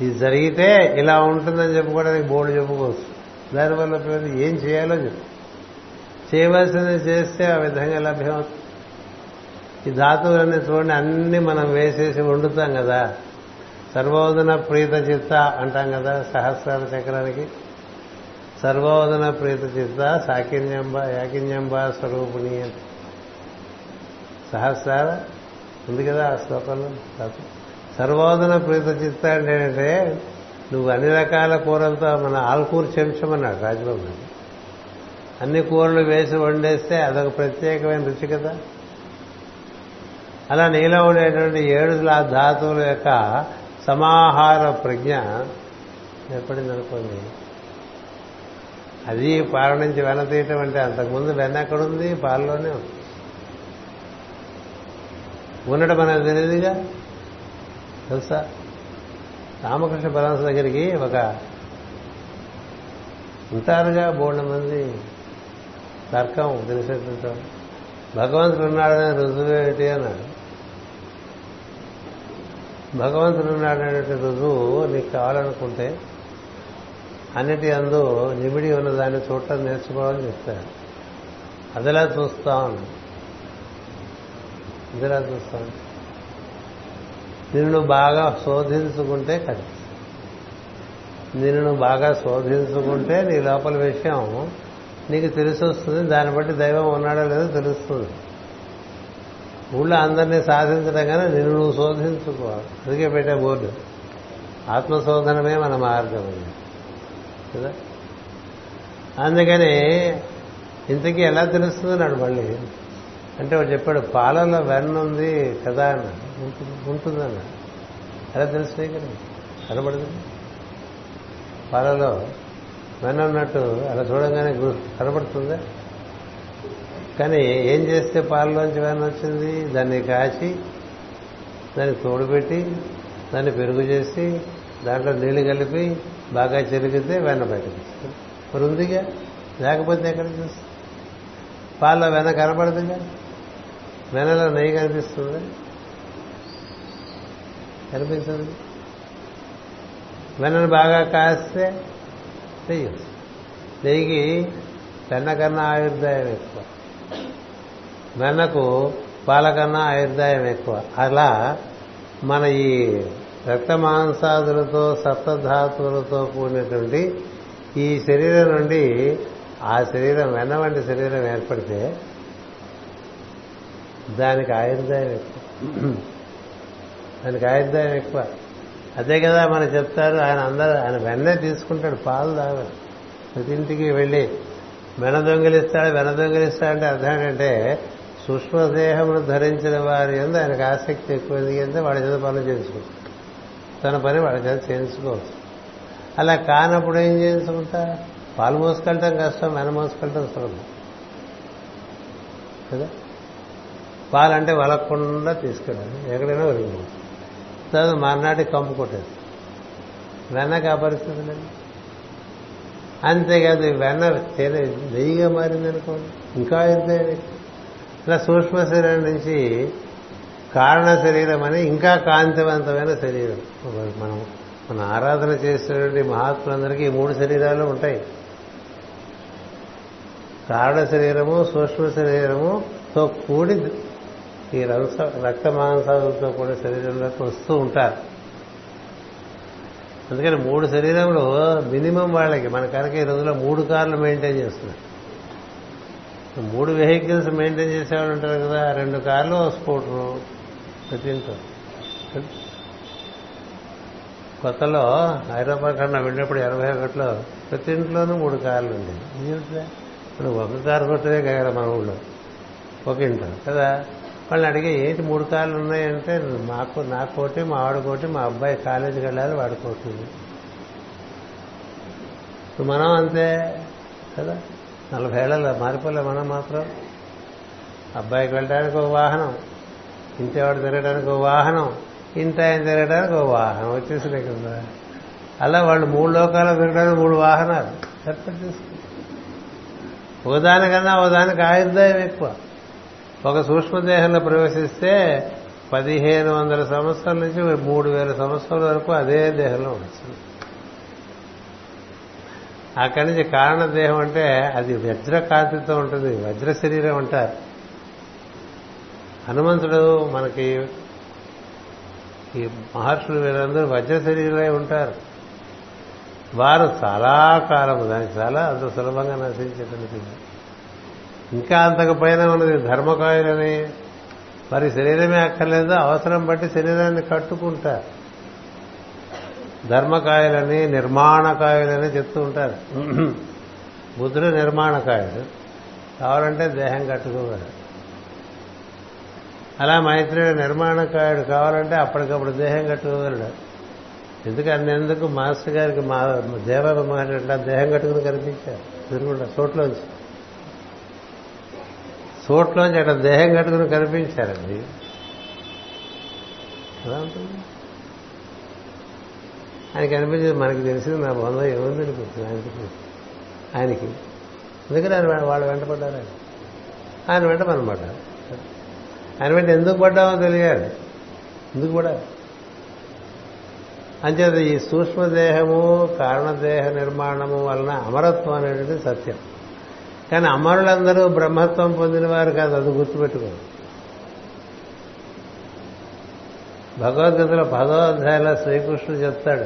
ఇది జరిగితే ఇలా ఉంటుందని చెప్పుకోవడానికి బోర్డు చెప్పుకోవచ్చు. దానివల్ల ఏం చేయాలో చెప్పు. చేయవలసింది చేస్తే ఆ విధంగా లభ్యమవుతుంది ఈ ధాతువులన్నీ చూడండి అన్ని మనం వేసేసి వండుతాం కదా. సర్వోదన ప్రీత చిత్త అంటాం కదా సహస్రాల చక్రానికి. సర్వోదన ప్రీత చిత్త సాకిన్యంబ యాకిన్యంబ స్వరూపిణి సహస్రాల? ఉంది కదా ఆ శ్లోకంలో. సర్వోదన ప్రీత చిత్త అంటే ఏంటంటే నువ్వు అన్ని రకాల కూరలతో మన ఆల్కూర్ చెంచమన్నాడు రాజబాబు అన్ని కూరలు వేసి వండేస్తే అదొక ప్రత్యేకమైన రుచి కదా? అలా నీలో ఉండేటువంటి ఏడు ధాతువుల యొక్క సమాహార ప్రజ్ఞ ఏర్పడిందనుకోండి. అది పాల నుంచి వెన తీయటం అంటే అంతకుముందు వెన్న ఎక్కడుంది? పాలలోనే ఉంది. ఉండడం మనకు తెలియదుగా? తెలుసా? రామకృష్ణ పరమస్ దగ్గరికి ఒక ఉంటారుగా బోర్డు మంది. తర్కం తెలిసేటంటాం భగవంతుడు ఉన్నాడనే రుజువు ఏమిటి అన్నాడు భగవంతుడు ఉన్నాడనే రుజువు నీకు కావాలనుకుంటే అన్నిటి అందు నిమిడి ఉన్న దాన్ని చూడటం నేర్చుకోవాలని చెప్తాడు. అదిలా చూస్తాం ఇదిలా చూస్తాం నిన్ను బాగా శోధించుకుంటే కలిసి నిన్ను బాగా శోధించుకుంటే నీ లోపల విషయం నీకు తెలిసి వస్తుంది దాన్ని బట్టి దైవం ఉన్నాడో లేదో తెలుస్తుంది. ఊళ్ళో అందరినీ సాధించడం కానీ నిన్ను నువ్వు శోధించుకో. అందుకే పెట్టే బోర్డు. ఆత్మశోధనమే మన మార్గం కదా? అందుకని ఇంతకీ ఎలా తెలుస్తుంది నాడు మళ్ళీ? అంటే వాడు చెప్పాడు పాలలో వెన్న ఉంది కదా అన్న ఉంటుందన్న ఎలా తెలుస్తుంది కదా కనబడదు? పాలలో వెన్న ఉన్నట్టు అలా చూడంగానే కనబడుతుందా? కానీ ఏం చేస్తే పాలలోంచి వెన్న వచ్చింది? దాన్ని కాచి దాన్ని తోడుపెట్టి దాన్ని పెరుగు చేసి దాంట్లో నీళ్ళు కలిపి బాగా చెరిగితే వెన్న బయటకు మరి ఉందిగా? లేకపోతే ఎక్కడ చూస్తుంది? పాల్లో వెన కనపడదుగా వెనలో నెయ్యి కనిపిస్తుంది? కనిపించదు. వెనను బాగా కాస్తే నెయ్యి నెయ్యికి వెన్న కన్నా ఆయుర్దాయం ఎక్కువ. వెన్నకు పాల కన్నా ఆయుర్దాయం ఎక్కువ. అలా మన ఈ రక్త మాంసాదులతో సప్తధాతువులతో కూడినటువంటి ఈ శరీరం నుండి ఆ శరీరం వెన్న వంటి శరీరం ఏర్పడితే దానికి ఆయుర్దాయం ఎక్కువ. దానికి ఆయుర్దాయం ఎక్కువ. అదే కదా మనం చెప్తారు ఆయన అందరూ ఆయన వెన్నే తీసుకుంటాడు పాలు తాగడు. ప్రతి ఇంటికి వెళ్ళి వెన దొంగిలిస్తాడు వెన దొంగిలిస్తాడంటే అర్థం ఏంటంటే సూక్ష్మదేహమును ధరించిన వారి ఎందు ఆయనకు ఆసక్తి ఎక్కువ ఎందుకంటే వాడి చేత పనులు చేసుకుంటాడు తన పని వాడి చేత చేయించుకోవచ్చు. అలా కానప్పుడు ఏం చేయించుకుంటా? పాలు మోసుకెళ్ళటం కష్టం వెన మోసుకెళ్ళటం సులభం. కదా? పాలంటే వలకుండా తీసుకెళ్ళాలి. ఎక్కడైనా ఒరిగి తర్వాత మర్నాటి కంపు కొట్టేది వెన్నకి ఆ పరిస్థితి లేదు అంతేకాదు వెన్న తేనె నెయ్యిగా మారిందనుకోండి. ఇంకా ఎంత ఇలా సూక్ష్మ శరీరం నుంచి కారణ శరీరం అని ఇంకా కాంతివంతమైన శరీరం. మనం మన ఆరాధన చేసేటువంటి మహాత్ములందరికీ ఈ మూడు శరీరాలు ఉంటాయి. కారణ శరీరము సూక్ష్మ శరీరముతో కూడి ఈ రక్త రక్త మాంసాలతో కూడా శరీరంలోకి వస్తూ ఉంటారు. అందుకని మూడు శరీరములు మినిమం వాళ్ళకి మన కనుక ఈ రోజుల్లో మూడు కార్లు మెయింటైన్ చేస్తున్నారు. మూడు వెహికల్స్ మెయింటైన్ చేసేవాళ్ళు ఉంటారు కదా రెండు కార్లు స్కూటరు ప్రతింటో కొత్తలో హైదరాబాద్ కన్నా వెళ్ళినప్పుడు ఎనభై ఒకటిలో ప్రతి ఇంట్లోనూ మూడు కార్లు ఉండేవి. ఇప్పుడు ఒక కారు కొట్టదే కదా మన ఊళ్ళో. ఒక ఇంట్లో కదా? వాళ్ళని అడిగే ఏంటి మూడు కాళ్ళు ఉన్నాయంటే మాకు నా కోటి మా ఆవిడకోటి మా అబ్బాయి కాలేజీకి వెళ్ళాలి వాడుకోటి మనం అంతే కదా? నలభై ఏళ్ళలో మారిపోలే మనం మాత్రం. అబ్బాయికి వెళ్ళడానికి ఒక వాహనం ఇంతేవాడు తిరగడానికి ఒక వాహనం ఇంత ఆయన తిరగడానికి ఒక వాహనం వచ్చేసినాయి కదా. అలా వాళ్ళు మూడు లోకాలు తిరగడానికి మూడు వాహనాలు. ఏర్పాటు చేసుకుంటారు ఒకదానికన్నా ఒకదానికి ఆయుర్దాయం ఎక్కువ. ఒక సూక్ష్మదేహంలో ప్రవేశిస్తే పదిహేను వందల సంవత్సరాల నుంచి మూడు వేల సంవత్సరాల వరకు అదే దేహంలో ఉంటుంది. అక్కడి నుంచి కారణదేహం అంటే అది వజ్ర కాంతితో ఉంటుంది. వజ్ర శరీరం అంటారు. హనుమంతుడు మనకి ఈ మహర్షులు వీరందరూ వజ్ర శరీరమై ఉంటారు. వారు చాలా కాలము దానికి చాలా అంత సులభంగా నశించేటువంటి ఇంకా అంతకు పైన ఉన్నది ధర్మకాయులని. మరి శరీరమే అక్కర్లేదు అవసరం బట్టి శరీరాన్ని కట్టుకుంటారు. ధర్మకాయలని నిర్మాణకాయలని చెప్తూ ఉంటారు. బుద్ధుడు నిర్మాణకాయుడు. కావాలంటే దేహం కట్టుకోగలడు అలా మైత్రుడు నిర్మాణకాయుడు కావాలంటే అప్పటికప్పుడు దేహం కట్టుకోగలడు. ఎందుకంటే ఎందుకు మాస్టర్ గారికి మా దేవర మహర్షి దేహం కట్టుకుని కనిపించారు. ఎదురుకుండా చోట్లోంచి. చోట్లోంచి అక్కడ దేహం కట్టుకుని కనిపించారండి. ఎలా ఉంటుంది? ఆయనకి అనిపించింది మనకి తెలిసింది నా బంధం ఏముంది అనిపించింది ఆయనకి ఆయనకి. అందుకని ఆయన వాళ్ళు వెంట పడ్డారు ఆయన. ఆయన వెంట మనం పడ్డారు ఆయన వెంట ఎందుకు పడ్డామో తెలియాలి. ఎందుకు పడాలి? అంచేత ఈ సూక్ష్మదేహము కారణదేహ నిర్మాణము వలన అమరత్వం అనేది సత్యం. కానీ అమరులందరూ బ్రహ్మత్వం పొందిన వారు కాదు అది గుర్తుపెట్టుకోండి భగవద్గీతలో పదో అధ్యాయంలో శ్రీకృష్ణుడు చెప్తాడు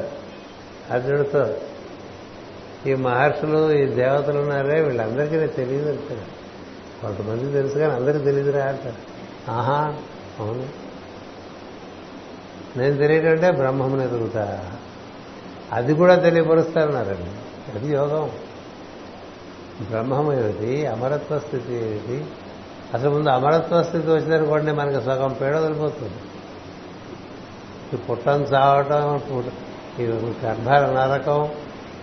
అర్జునుడితో ఈ మహర్షులు ఈ దేవతలు ఉన్నారే వీళ్ళందరికీ నేను తెలియదు అంటాడు. కొంతమంది తెలుసు కానీ అందరికీ తెలియదురా అంటారు ఆహా అవును. నేను తెలియటంటే బ్రహ్మం ఎదుగుతా అది కూడా తెలియపరుస్తారన్నారండి అది యోగం. బ్రహ్మం ఏమిటి అమరత్వ స్థితి ఏమిటి? అసలు ముందు అమరత్వ స్థితి వచ్చిందనుకోండి మనకి సగం పేడ వదిలిపోతుంది. ఈ పుట్టం చావటం ఈ గర్భాల నరకం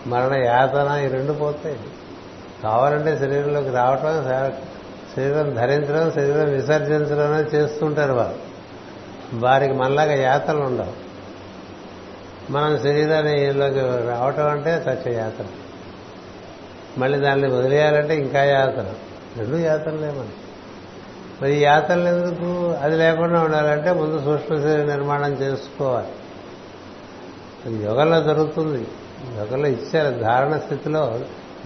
మరణ యాతన ఈ రెండు పోతాయి. కావాలంటే శరీరంలోకి రావటం శరీరం ధరించడం శరీరం విసర్జించడం అనేది చేస్తుంటారు వారు వారికి మనలాగా యాతనలు ఉండవు. మనం శరీరాన్ని లోకి రావటం అంటే సత్య యాతన మళ్ళీ దాన్ని వదిలేయాలంటే ఇంకా యాతన. రెండు యాతనలే మనం మరి ఈ యాతనలు ఎందుకు? అది లేకుండా ఉండాలంటే ముందు సూక్ష్మ శరీర నిర్మాణం చేసుకోవాలి. అది యోగంలో జరుగుతుంది. యోగంలో ఇచ్చారు. ధారణ స్థితిలో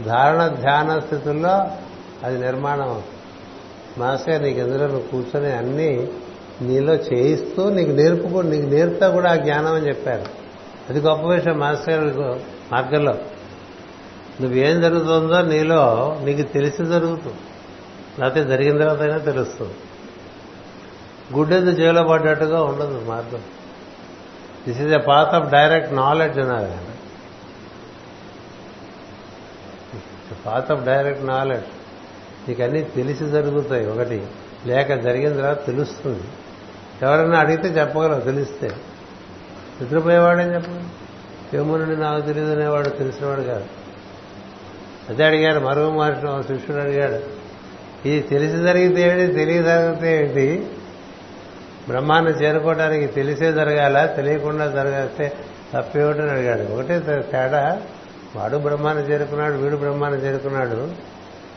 ధారణ ధ్యాన స్థితుల్లో అది నిర్మాణం అవుతుంది. మాస్టర్ నీకు ఎందులో నువ్వు కూర్చొని అన్నీ నీలో చేయిస్తూ నీకు నేర్పుకో నీకు నేర్పుతా కూడా ఆ జ్ఞానం అని చెప్పారు. అది గొప్ప విషయం మాస్టర్ మార్గంలో. నువ్వేం జరుగుతుందో నీలో నీకు తెలిసి జరుగుతుంది. లేకపోతే జరిగిన తర్వాత అయినా తెలుస్తుంది. గుడ్డెద్దు చేలో పడ్డట్టుగా ఉండదు మార్గం. This is a path of direct knowledge అన్నారు పాత్ ఆఫ్ డైరెక్ట్ నాలెడ్జ్ నీకు అన్నీ తెలిసి జరుగుతాయి. ఒకటి లేక జరిగిన తర్వాత తెలుస్తుంది. ఎవరైనా అడిగితే చెప్పగలవు తెలిస్తే. నిద్రపోయేవాడేం చెప్పగలరు ఏమోనండి నాకు తెలియదు అనేవాడు తెలిసినవాడు కాదు. అదే అడిగాడు మరో మహర్షి శిష్యుడు అడిగాడు ఇది తెలిసి జరిగితే ఏంటి తెలియ జరిగితే ఏంటి? బ్రహ్మాన్ని చేరుకోవడానికి తెలిసే జరగాల తెలియకుండా జరగస్తే తప్పేమిటని అడిగాడు. ఒకటే తేడా వాడు బ్రహ్మాన్ని చేరుకున్నాడు వీడు బ్రహ్మాన్ని చేరుకున్నాడు.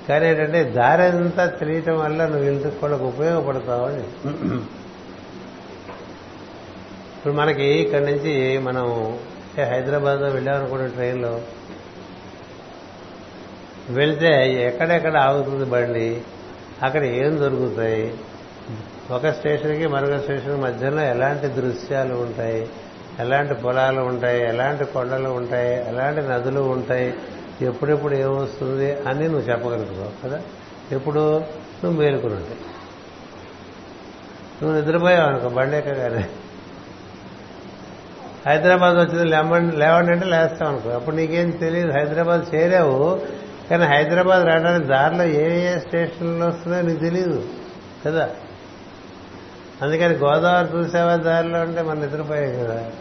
కానీ ఏంటంటే దారి అంతా తెలియటం వల్ల నువ్వు ఇంటికి కూడా ఉపయోగపడతావు అని. ఇప్పుడు మనకి ఇక్కడి నుంచి మనం హైదరాబాద్ వెళ్ళామనుకున్న ట్రైన్లో వెళ్తే ఎక్కడెక్కడ ఆగుతుంది బండి? అక్కడ ఏం దొరుకుతాయి? ఒక స్టేషన్కి మరొక స్టేషన్ మధ్యలో ఎలాంటి దృశ్యాలు ఉంటాయి? ఎలాంటి పొలాలు ఉంటాయి? ఎలాంటి కొండలు ఉంటాయి? ఎలాంటి నదులు ఉంటాయి? ఎప్పుడెప్పుడు ఏమొస్తుంది అని నువ్వు చెప్పగలుగుతావు కదా? ఎప్పుడు నువ్వు మేలుకుని ఉంటాయి నువ్వు నిద్రపోయావు అనుకో బండి ఎక్కగానే. హైదరాబాద్ వచ్చింది లేవండి లేవండి అంటే లేస్తావు అనుకో. అప్పుడు నీకేం తెలియదు హైదరాబాద్ చేరావు కానీ హైదరాబాద్ రావడానికి దారిలో ఏ ఏ స్టేషన్లో వస్తుందో నీకు తెలియదు కదా? అందుకని గోదావరి చూసావా దారిలో అంటే మనం నిద్రపోయాయి కదా?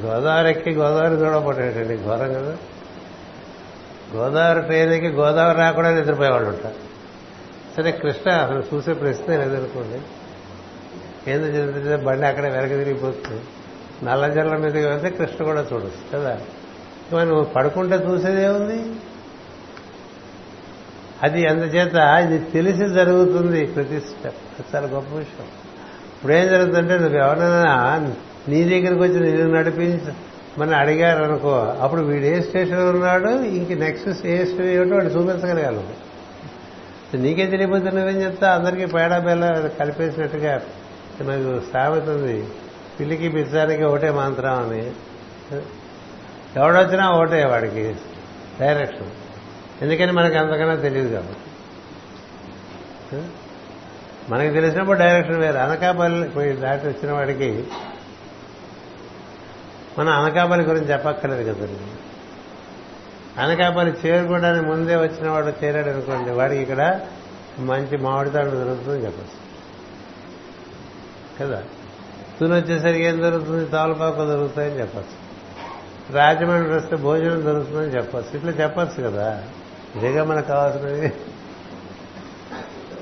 గోదావరి ఎక్కి గోదావరి చూడబట్టేటండి ఘోరం కదా? గోదావరి ట్రైన్ ఎక్కి గోదావరి రాకుండా నిద్రపోయేవాళ్ళు ఉంటారు. సరే కృష్ణ అసలు చూసే ప్రశ్న ఎదుర్కోండి ఏందో చదివితే బండి అక్కడే వెనక తిరిగిపోతుంది. నల్ల జల్ల మీదకి వెళ్తే కృష్ణ కూడా చూడొచ్చు కదా? మనం నువ్వు పడుకుంటే చూసేదేముంది అది అందుచేత ఇది తెలిసి జరుగుతుంది ప్రతి స్టెప్ చాలా గొప్ప విషయం. ఇప్పుడు ఏం జరుగుతుందంటే నువ్వు ఎవరైనా నీ దగ్గరికి వచ్చి నేను నడిపించు మన అడిగారు అనుకో అప్పుడు వీడు ఏ స్టేషన్ ఉన్నాడు? ఇంక నెక్స్ట్ ఏ స్టేషన్ ఏమిటో వాడు చూపించగలగాలి. నీకే తెలియపోతే నువ్వేం చెప్తా అందరికీ పేడ బెల్ల కలిపేసినట్టుగా నాకు సామెత ఉంది. పిల్లికి పిచ్చానికి ఒకటే మంత్రం అని. ఎవడొచ్చినా ఓటే వాడికి. డైరెక్షన్ ఎందుకని మనకు అంతకన్నా తెలియదు కాబట్టి. మనకి తెలిసినప్పుడు డైరెక్షన్ వేరు. అనకాపల్లి పోయి దాటి వచ్చిన వాడికి మన అనకాపల్లి గురించి చెప్పక్కర్లేదు కదండి అనకాపల్లి చేరుకోవడానికి ముందే వచ్చిన వాడు చేరాడు అనుకోండి వాడికి ఇక్కడ మంచి మామిడి తాడు దొరుకుతుందని చెప్పచ్చు. కదా? తుని వచ్చేసరికి ఏం దొరుకుతుంది? తాలపాకు దొరుకుతాయని చెప్పచ్చు. రాజమండ్రి వస్తే భోజనం దొరుకుతుందని చెప్పచ్చు. ఇట్లా చెప్పచ్చు కదా. ఇదేగా మనకు కావాల్సినది.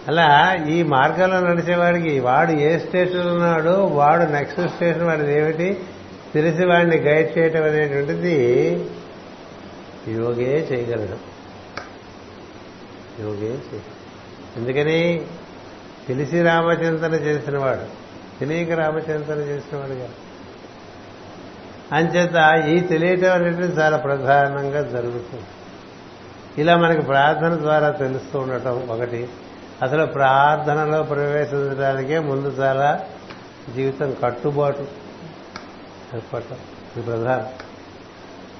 అలా ఈ మార్గంలో నడిచేవాడికి వాడు ఏ స్టేషన్ ఉన్నాడో వాడు నెక్స్ట్ స్టేషన్ వాడిది ఏమిటి? తెలిసి వాడిని గైడ్ చేయటం అనేటువంటిది యోగే చేయగలడు. యోగే చేయగలడు ఎందుకని? తెలిసి రామచింతన చేసినవాడు. తెలియక రామచింతన చేసినవాడు కాదు అంచేత ఈ తెలియటం అనేది చాలా ప్రధానంగా జరుగుతుంది. ఇలా మనకి ప్రార్థన ద్వారా తెలుస్తూ ఉండటం ఒకటి. అసలు ప్రార్థనలో ప్రవేశించడానికే ముందు చాలా జీవితం కట్టుబాటు ఏర్పడటం. ఇది ప్రధానం.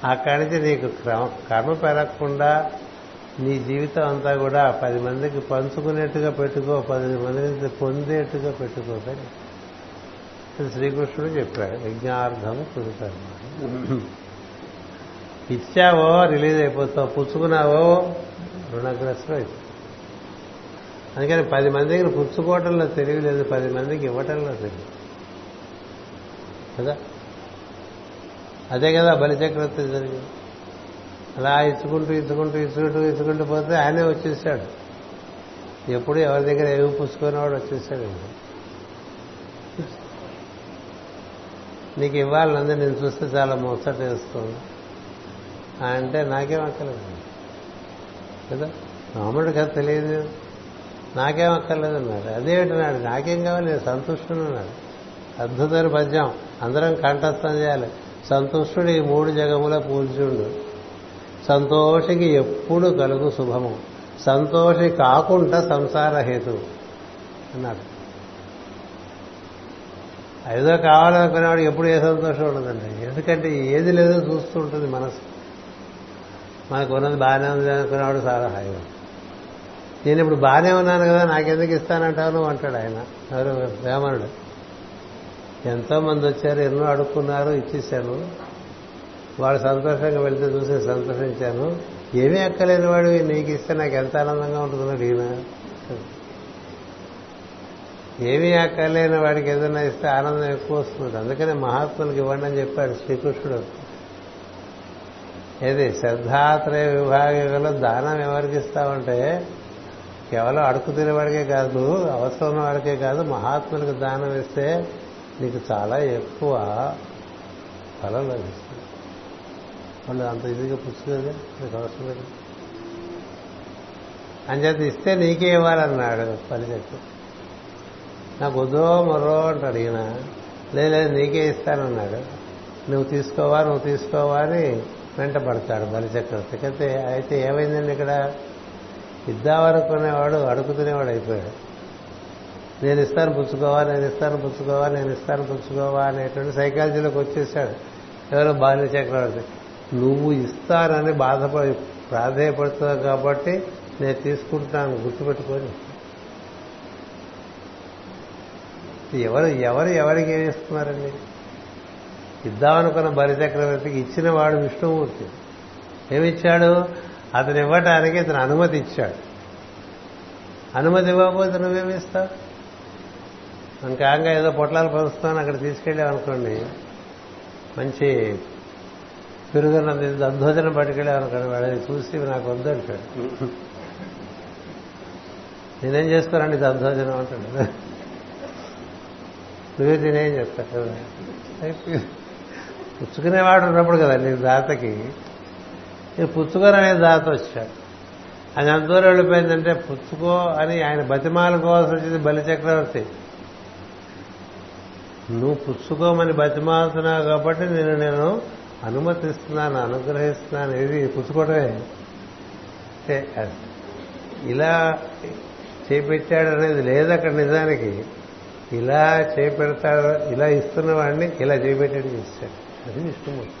అక్కడి నుంచి నీకు క్రమ కర్మ పెరగకుండా నీ జీవితం అంతా కూడా పది మందికి పంచుకునేట్టుగా పెట్టుకో పది మందికి పొందేట్టుగా పెట్టుకో. ఇది శ్రీకృష్ణుడు చెప్పాడు. యజ్ఞార్థము కుదుతాడు ఇచ్చావో రిలీజ్ అయిపోతావు పుచ్చుకున్నావో రుణగ్రస్తులు అయిపోతావు అందుకని పది మందికి పుచ్చుకోవటంలో తెలియలేదు పది మందికి ఇవ్వటంలో తెలియదు కదా? అదే కదా బలిచక్రవర్తి జరిగింది. అలా ఇచ్చుకుంటూ ఇచ్చుకుంటూ ఇచ్చుకుంటూ ఇచ్చుకుంటూ పోతే ఆయనే వచ్చేసాడు. ఎప్పుడు ఎవరి దగ్గర ఏమి పుచ్చుకునేవాడు వచ్చేసాడు? నీకు ఇవ్వాలన్నది నేను చూస్తే చాలా ముచ్చట వేస్తుంది. అంటే నాకేం అక్కర్లేదు. కదా? రాముడు కదా తెలియదు. నాకేం అక్కర్లేదు అన్నాడు. అదేమిటన్నాడు నాకేం కావాలి? నేను సంతుష్టుడు అన్నాడు. అద్భుతమైన పద్యం. అందరం కంఠస్థం చేయాలి. సంతుష్టుడు ఈ మూడు జగముల పూజ్యుడు. సంతోషికి ఎప్పుడు కలుగు శుభము. సంతోషి కాకుండా సంసార హేతు అన్నాడు. ఏదో కావాలనుకునేవాడు ఎప్పుడు ఏ సంతోషం ఉండదండి. ఎందుకంటే ఏది లేదో చూస్తూ ఉంటుంది మనసు. మనకు ఉన్నది బాగానే ఉంది అనుకునేవాడు చాలా హాయిగా నేను ఇప్పుడు బాగానే ఉన్నాను కదా నాకెందుకు ఇస్తానంటావు నువ్వు అంటాడు ఆయన. ఎవరు? వేమనుడు. ఎంతో మంది వచ్చారు ఎన్నో అడుక్కున్నారు ఇచ్చేశాను వాడు సంతోషంగా వెళ్తే చూసి సంతోషించాను. ఏమీ అక్కలేని వాడు నీకు ఇస్తే నాకు ఎంత ఆనందంగా ఉంటుందో ఈయన. ఏమీ అక్కర్లేని వాడికి ఏదైనా ఇస్తే ఆనందం ఎక్కువ వస్తుంది. అందుకనే మహాత్ములకు ఇవ్వండి అని చెప్పాడు శ్రీకృష్ణుడు. ఏది? శ్రద్ధాత్రయ విభాగంలో దానం ఎవరికి ఇస్తామంటే కేవలం అడుగు తినేవాడికే కాదు అవసరం ఉన్న వాడికే కాదు మహాత్ములకు దానం ఇస్తే నీకు చాలా ఎక్కువ ఫలం లభిస్తుంది. వాళ్ళు అంత ఇదిగా పుచ్చుకోదే నీకు అవసరం లేదు. అంచేత ఇస్తే నీకే ఇవ్వాలన్నాడు పలిచెట్టు నాకు వద్దో మరో అంటాడు ఈయన. లేదు నీకే ఇస్తానన్నాడు. నువ్వు తీసుకోవా నువ్వు తీసుకోవా అని వెంట పడతాడు బలిచక్రవర్తికి అయితే అయితే ఏమైందండి ఇక్కడ? ఇద్దామనుకునేవాడు అడుగుతునేవాడు అయిపోయాడు. నేను ఇస్తాను పుచ్చుకోవా నేను ఇస్తాను పుచ్చుకోవా నేను ఇస్తాను పుచ్చుకోవా అనేటువంటి సైకాలజీలోకి వచ్చేసాడు ఎవరో బాల్య చక్రవర్తి నువ్వు ఇస్తానని బాధపడి ప్రాధేయపడుతున్నావు కాబట్టి నేను తీసుకుంటాను గుర్తుపెట్టుకొని. ఎవరు ఎవరు ఎవరికి ఏమి ఇస్తున్నారండి ఇద్దామనుకున్న బలిచక్రవర్తికి ఇచ్చిన వాడు విష్ణుమూర్తి. ఏమిచ్చాడు? అతను ఇవ్వటానికి ఇతను అనుమతి ఇచ్చాడు. అనుమతి ఇవ్వకపోతే నువ్వేమిస్తావు? ఇంకా ఏదో పొట్లాలు పంచుతాను అక్కడ తీసుకెళ్ళామనుకోండి మంచి పెరుగున్న దద్దోజనం పట్టుకెళ్ళామనుకోండి వాడిని చూసి నాకు వద్దు అంటాడు. నేనేం చేసుకోనండి దద్దోజనం అంటాడు? నువ్వే తినేం చెప్తాడు కదా పుచ్చుకునేవాడు ఉన్నప్పుడు కదా నీ దాతకి. పుచ్చుకోరనే దాత వచ్చాడు. ఆయన ఎంత దూరం వెళ్ళిపోయిందంటే పుచ్చుకో అని ఆయన బతిమాలుకోవాల్సి వచ్చింది బలి చక్రవర్తి. నువ్వు పుచ్చుకోమని బతిమాలుతున్నావు కాబట్టి నేను నేను అనుమతిస్తున్నాను అనుగ్రహిస్తున్నాను. ఇది పుచ్చుకోవడమే ఇలా చేపెట్టాడు అనేది లేదు అక్కడ నిజానికి. ఇలా చేపెడతాడు ఇలా ఇస్తున్న వాడిని ఇలా చేపెట్టాడు చేస్తాడు. అది విష్ణుమూర్తి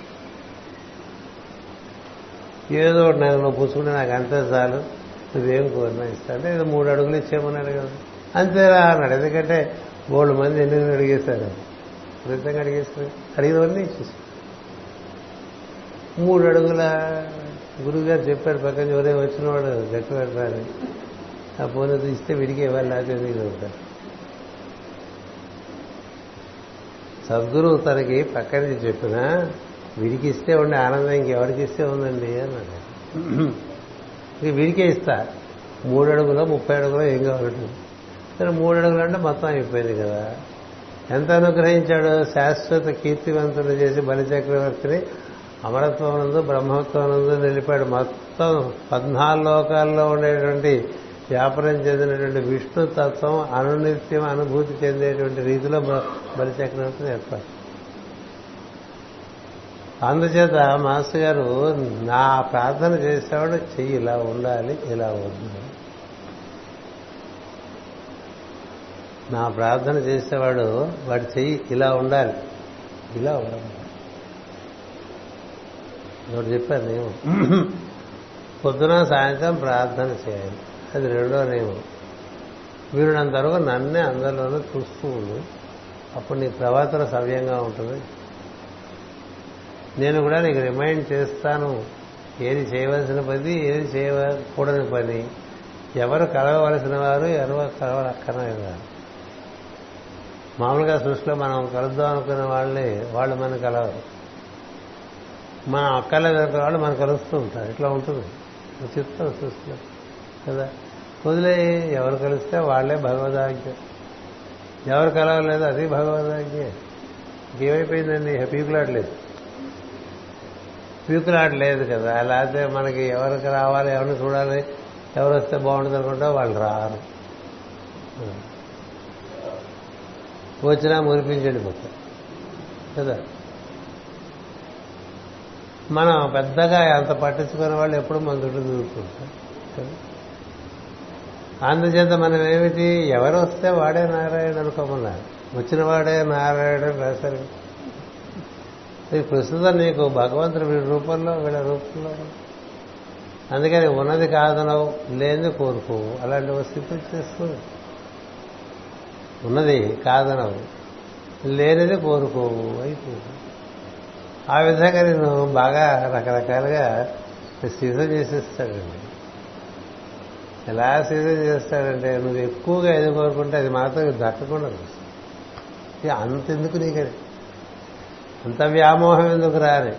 ఏదో ఒకటి నేను నువ్వు పుచ్చుకుంటే నాకు అంతే చాలు. నువ్వేం కోరినా ఇస్తా అంటే మూడు అడుగులు ఇచ్చేయమన్నాడు కదా. అంతేరా అన్నాడు. ఎందుకంటే మూడు మంది ఎన్ని అడిగేశారు. ఫలితంగా అడిగేస్తారు అడిగినవన్నీ ఇచ్చేసి మూడు అడుగుల గురువుగారు చెప్పాడు పక్కన ఎవరే వచ్చినవాడు గట్టి పెట్టాలి ఆ పోనీ ఇస్తే విడికి ఇవ్వాలి లేకపోతే ఎందుకు ఉంటారు సద్గురువు తనకి పక్క నుంచి చెప్పిన వీడికి ఇస్తే ఉండే ఆనందం ఇంకెవరికి ఇస్తే ఉందండి? అన్నాడు. ఇంక వీడికే ఇస్తా. మూడు అడుగులో ముప్పై అడుగులో ఏం కావాలంటే సరే మూడు అడుగులు అంటే మొత్తం అయిపోయింది కదా. ఎంత అనుగ్రహించాడు శాశ్వత కీర్తివంతుడు చేసి బలిచక్రవర్తిని బ్రహ్మత్వం నందు నిలిపాడు. మొత్తం పద్నాలుగు లోకాల్లో ఉండేటువంటి వ్యాపారం చెందినటువంటి విష్ణు తత్వం అనునిత్యం అనుభూతి చెందేటువంటి రీతిలో బలిచక్రవర్తిని ఏర్పాటు అందుచేత మాస్టర్ గారు నా ప్రార్థన చేసేవాడు చెయ్యి ఇలా ఉండాలి ఇలా వద్దు. నా ప్రార్థన చేసేవాడు వాడి చెయ్యి ఇలా ఉండాలి ఇలా ఉండాలి. ఒకటి చెప్పారు నియమం? పొద్దున సాయంత్రం ప్రార్థన చేయాలి. అది రెండో నియమం. వీరునంతవరకు నన్నే అందరిలోనూ చూస్తూ ఉండు. అప్పుడు నీ ప్రవర్తన సవ్యంగా ఉంటుంది. నేను కూడా నీకు రిమైండ్ చేస్తాను. ఏది చేయవలసిన పని ఏది చేయకూడని పని. ఎవరు కలవవలసిన వారు ఎవరు కలవక్కర్లేదు మామూలుగా సృష్టిలో మనం కలుద్దాం అనుకునే వాళ్ళే వాళ్ళు మనం కలవరు. మనం అక్కర్లేదు అనుకునే వాళ్ళు మనం కలుస్తూ ఉంటారు. ఇట్లా ఉంటుంది. చిత్తం సృష్టిలో. కదా. వదిలే ఎవరు కలిస్తే వాళ్ళే భగవదాజ్ఞ. ఎవరు కలవలేదు అది భగవదాజ్ఞ. ఏమైపోయిందండి పీకులాడలేదు పీకులాడలేదు కదా. లేకపోతే మనకి ఎవరికి రావాలి ఎవరిని చూడాలి ఎవరు వస్తే బాగుంటుంది అనుకుంటా వాళ్ళు రారు. వచ్చినా మురిపించండి మొత్తం. కదా. మనం పెద్దగా అంత పట్టించుకునే వాళ్ళు ఎప్పుడు మన దుడ్డు దూరుకుంటాం కదా. అందుచేత మనం ఏమిటి? ఎవరు వస్తే వాడే నారాయణ అనుకోమన్నారు వచ్చిన వాడే నారాయణ రాశారు ప్రస్తుతం నీకు భగవంతుడు వీడి రూపంలో వీళ్ళ రూపంలో. అందుకని ఉన్నది కాదనవు లేని కోరుకోవు. అలాంటి ఒక స్థితి వచ్చేస్తుంది ఉన్నది కాదనవు లేనిది కోరుకోవు అయిపోయింది. ఆ విధంగా నేను బాగా రకరకాలుగా సీజన్ చేసేస్తాడండి. ఎలా సీజన్ చేస్తాడంటే నువ్వు ఎక్కువగా ఏది కోరుకుంటే అది మాత్రం దక్కకుండా వస్తుంది అంతెందుకు నీకని అంత వ్యామోహం ఎందుకు రాని?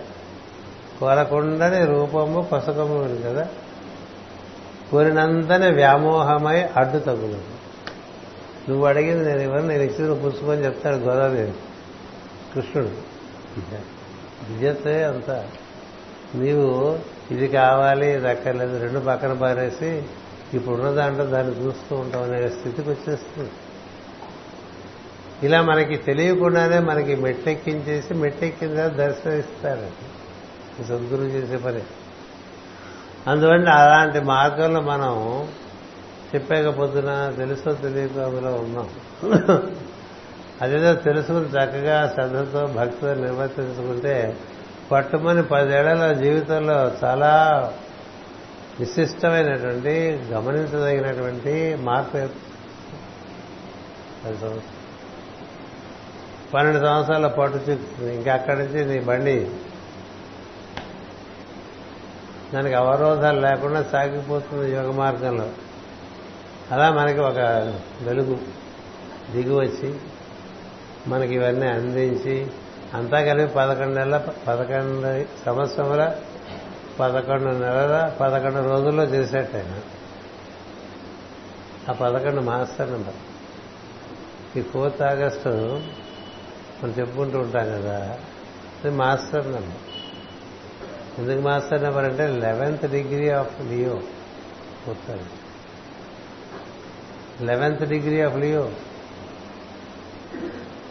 కోరకుండానే రూపము పసకము ఉంది కదా? కోరినంతనే వ్యామోహమై అడ్డు తగ్గుదు నువ్వు అడిగింది నేను ఇవ్వను నేను ఇచ్చిన పుచ్చుకొని చెప్తాడు గోదావరి కృష్ణుడు. దివ్యతే అంత. నీవు ఇది కావాలి ఇది అక్కర్లేదు రెండు పక్కన పారేసి ఇప్పుడున్న దాంట్లో దాన్ని చూస్తూ ఉంటాం అనే స్థితికి వచ్చేస్తుంది. ఇలా మనకి తెలియకుండానే మనకి మెట్టెక్కించేసి మెట్టెక్కిన తర్వాత దర్శనమిస్తారు. సద్గురు చేసే పని. అందువల్ల అలాంటి మార్గంలో మనం చెప్పాక పొద్దున తెలుసో తెలియక అందులో ఉన్నాం. అదేదో తెలుసుకుని చక్కగా శ్రద్ధతో భక్తితో నిర్వర్తించుకుంటే పట్టుమని పదేళ్ళ జీవితంలో చాలా విశిష్టమైనటువంటి గమనించదగినటువంటి మార్పు పది సంవత్సరాలు పన్నెండు సంవత్సరాల పట్టు చూపుతుంది ఇంకా అక్కడి నుంచి నీ బండి దానికి అవరోధాలు లేకుండా సాగిపోతుంది యోగ మార్గంలో. అలా మనకి ఒక వెలుగు దిగి వచ్చి మనకి ఇవన్నీ అందించి అంతా కలిపి పదకొండు నెలల పదకొండు సంవత్సరముల పదకొండు నెలల పదకొండు రోజుల్లో చేసేట ఆయన. ఆ పదకొండు మాస్టర్ నెంబర్. ఈ ఫోర్త్ ఆగస్టు మనం చెప్పుకుంటూ ఉంటాం కదా అది మాస్టర్ నెంబర్. ఎందుకు మాస్టర్ నెంబర్ అంటే లెవెన్త్ డిగ్రీ ఆఫ్ లియో పోతాడు లెవెన్త్ డిగ్రీ ఆఫ్ లియో.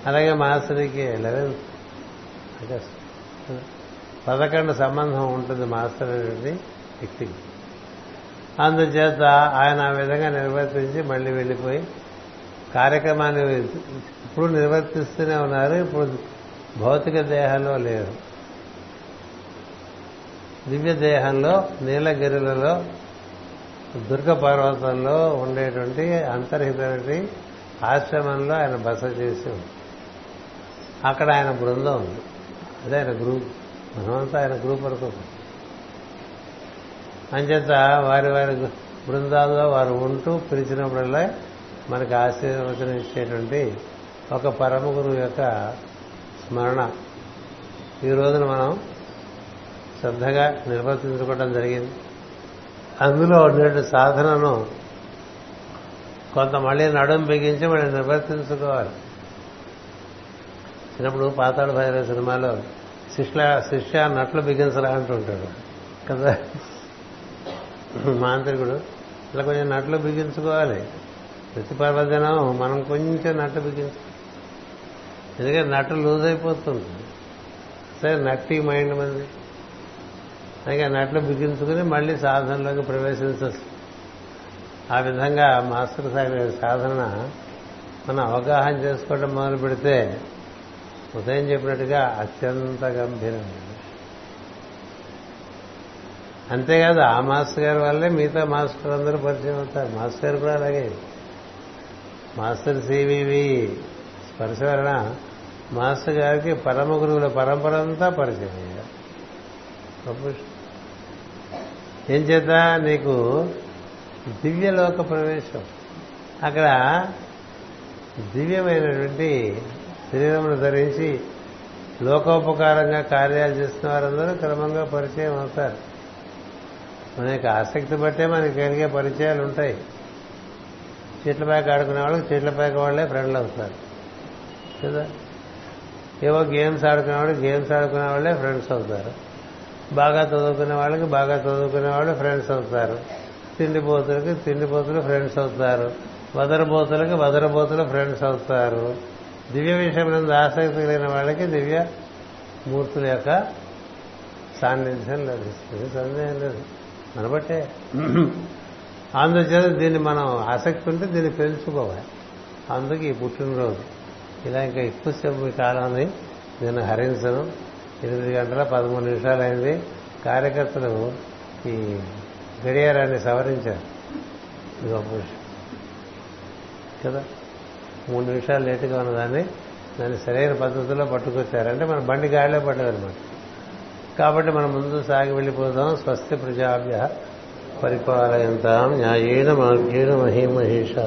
అలాగే మాస్టర్కి లెవెన్త్ ఆగస్ట్. పదకొండు సంబంధం ఉంటుంది మాస్టర్ అనేది వ్యక్తికి అందుచేత ఆయన ఆ విధంగా నిర్వర్తించి మళ్ళీ వెళ్ళిపోయి కార్యక్రమాన్ని ఇప్పుడు నిర్వర్తిస్తూనే ఉన్నారు ఇప్పుడు భౌతిక దేహంలో లేరు. దివ్య దేహంలో నీలగిరిలలో దుర్గ పర్వతంలో ఉండేటువంటి అంతర్హితమైన ఆశ్రమంలో ఆయన బస చేసి అక్కడ ఆయన బృందం ఉంది. అదే ఆయన గ్రూప్. మనమంతా ఆయన గ్రూప్ వరకు అంచేత వారి వారి బృందాల్లో వారు ఉంటూ పిలిచినప్పుడల్లా మనకు ఆశీర్వచనం ఇచ్చేటువంటి ఒక పరమ గురువు యొక్క స్మరణ. ఈ రోజున మనం శ్రద్ధగా నిర్వర్తించుకోవడం జరిగింది. అందులో ఉండే సాధనను కొంత మళ్ళీ నడుం బిగించి మళ్ళీ నిర్వర్తించుకోవాలి. చిన్నప్పుడు పాతాడు భైరవ సినిమాలో శిష్య శిష్య నట్లు బిగించరా అంటుంటాడు. కదా? మాంత్రికుడు ఇలా కొంచెం నట్లు బిగించుకోవాలి. ప్రతి పర్వదినం మనం కొంచెం నట్లు బిగించు ఎందుకంటే నట్టు లూజ్ అయిపోతుంది. సరే నట్టి మైండ్ మంది. అందుకే నట్లు బిగించుకుని మళ్ళీ సాధనలోకి ప్రవేశించచ్చు. ఆ విధంగా మాస్టర్ సాగిన సాధన మనం అవగాహన చేసుకోవడం మొదలు పెడితే ఉదయం చెప్పినట్టుగా అత్యంత గంభీరమైన అంతేకాదు ఆ మాస్టర్ గారి వల్లే మిగతా మాస్టర్ అందరూ పరిచయం అవుతారు. మాస్టర్ గారు కూడా అలాగే. మాస్టర్ సివివి స్పర్శవరణ మాస్టర్ గారికి పరమ గురువుల పరంపర అంతా పరిచయం అయ్యారు. ఏం చేత నీకు దివ్యలోక ప్రవేశం. అక్కడ దివ్యమైనటువంటి శరీరమును ధరించి లోకోపకారంగా కార్యాలు చేస్తున్న వారందరూ క్రమంగా పరిచయం అవుతారు. మన యొక్క ఆసక్తి బట్టే మనకి కలిగే పరిచయాలు ఉంటాయి. చెట్ల పైకి ఆడుకునే వాళ్ళకి చెట్ల పైకి వాళ్ళే ఫ్రెండ్లు అవుతారు. కదా? ఏవో గేమ్స్ ఆడుకునే వాళ్ళు గేమ్స్ ఆడుకునే వాళ్ళే ఫ్రెండ్స్ అవుతారు. బాగా చదువుకునే వాళ్ళకి బాగా చదువుకునే వాళ్ళు ఫ్రెండ్స్ అవుతారు. తిండిపోతులకి తిండిపోతులు ఫ్రెండ్స్ అవుతారు. వదరబోతులకి వదరబోతులు ఫ్రెండ్స్ అవుతారు. దివ్య విషయం ఆసక్తి కలిగిన వాళ్ళకి దివ్య మూర్తుల యొక్క సాన్నిధ్యం లభిస్తుంది. సందేహం లేదు. మనబట్టే. అందుచేత దీన్ని మనం ఆసక్తి ఉంటే దీన్ని పెంచుకోవాలి. అందుకు ఈ పుట్టినరోజు. ఇలా ఇంకా ఎక్కువసేపు ఈ కాలాన్ని నేను హరించను. ఎనిమిది గంటల పదమూడు నిమిషాలు అయింది. కార్యకర్తలు ఈ గడియారాన్ని సవరించారు. ఇది గొప్ప విషయం కదా? మూడు నిమిషాలు లేటుగా ఉన్నదాన్ని దాన్ని సరైన పద్ధతిలో పట్టుకొచ్చారు. అంటే మన బండి గాడిలో పడ్డదనమాట కాబట్టి మనం ముందు సాగి వెళ్ళిపోదాం. స్వస్తి ప్రజాభ్య పరిపాలయంతాం న్యాయేన మార్గేణ మహీమహేష.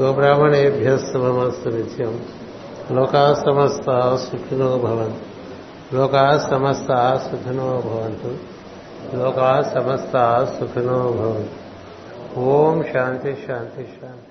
గోబ్రాహ్మణేభ్య శుభమస్తు నిత్యం. లోకా సమస్త సుఖినో భవంతు. లోకా సమస్త సుఖినో భవంతు. లోకా సమస్త సుఖినో భవంతు. ఓం శాంతి శాంతి శాంతి.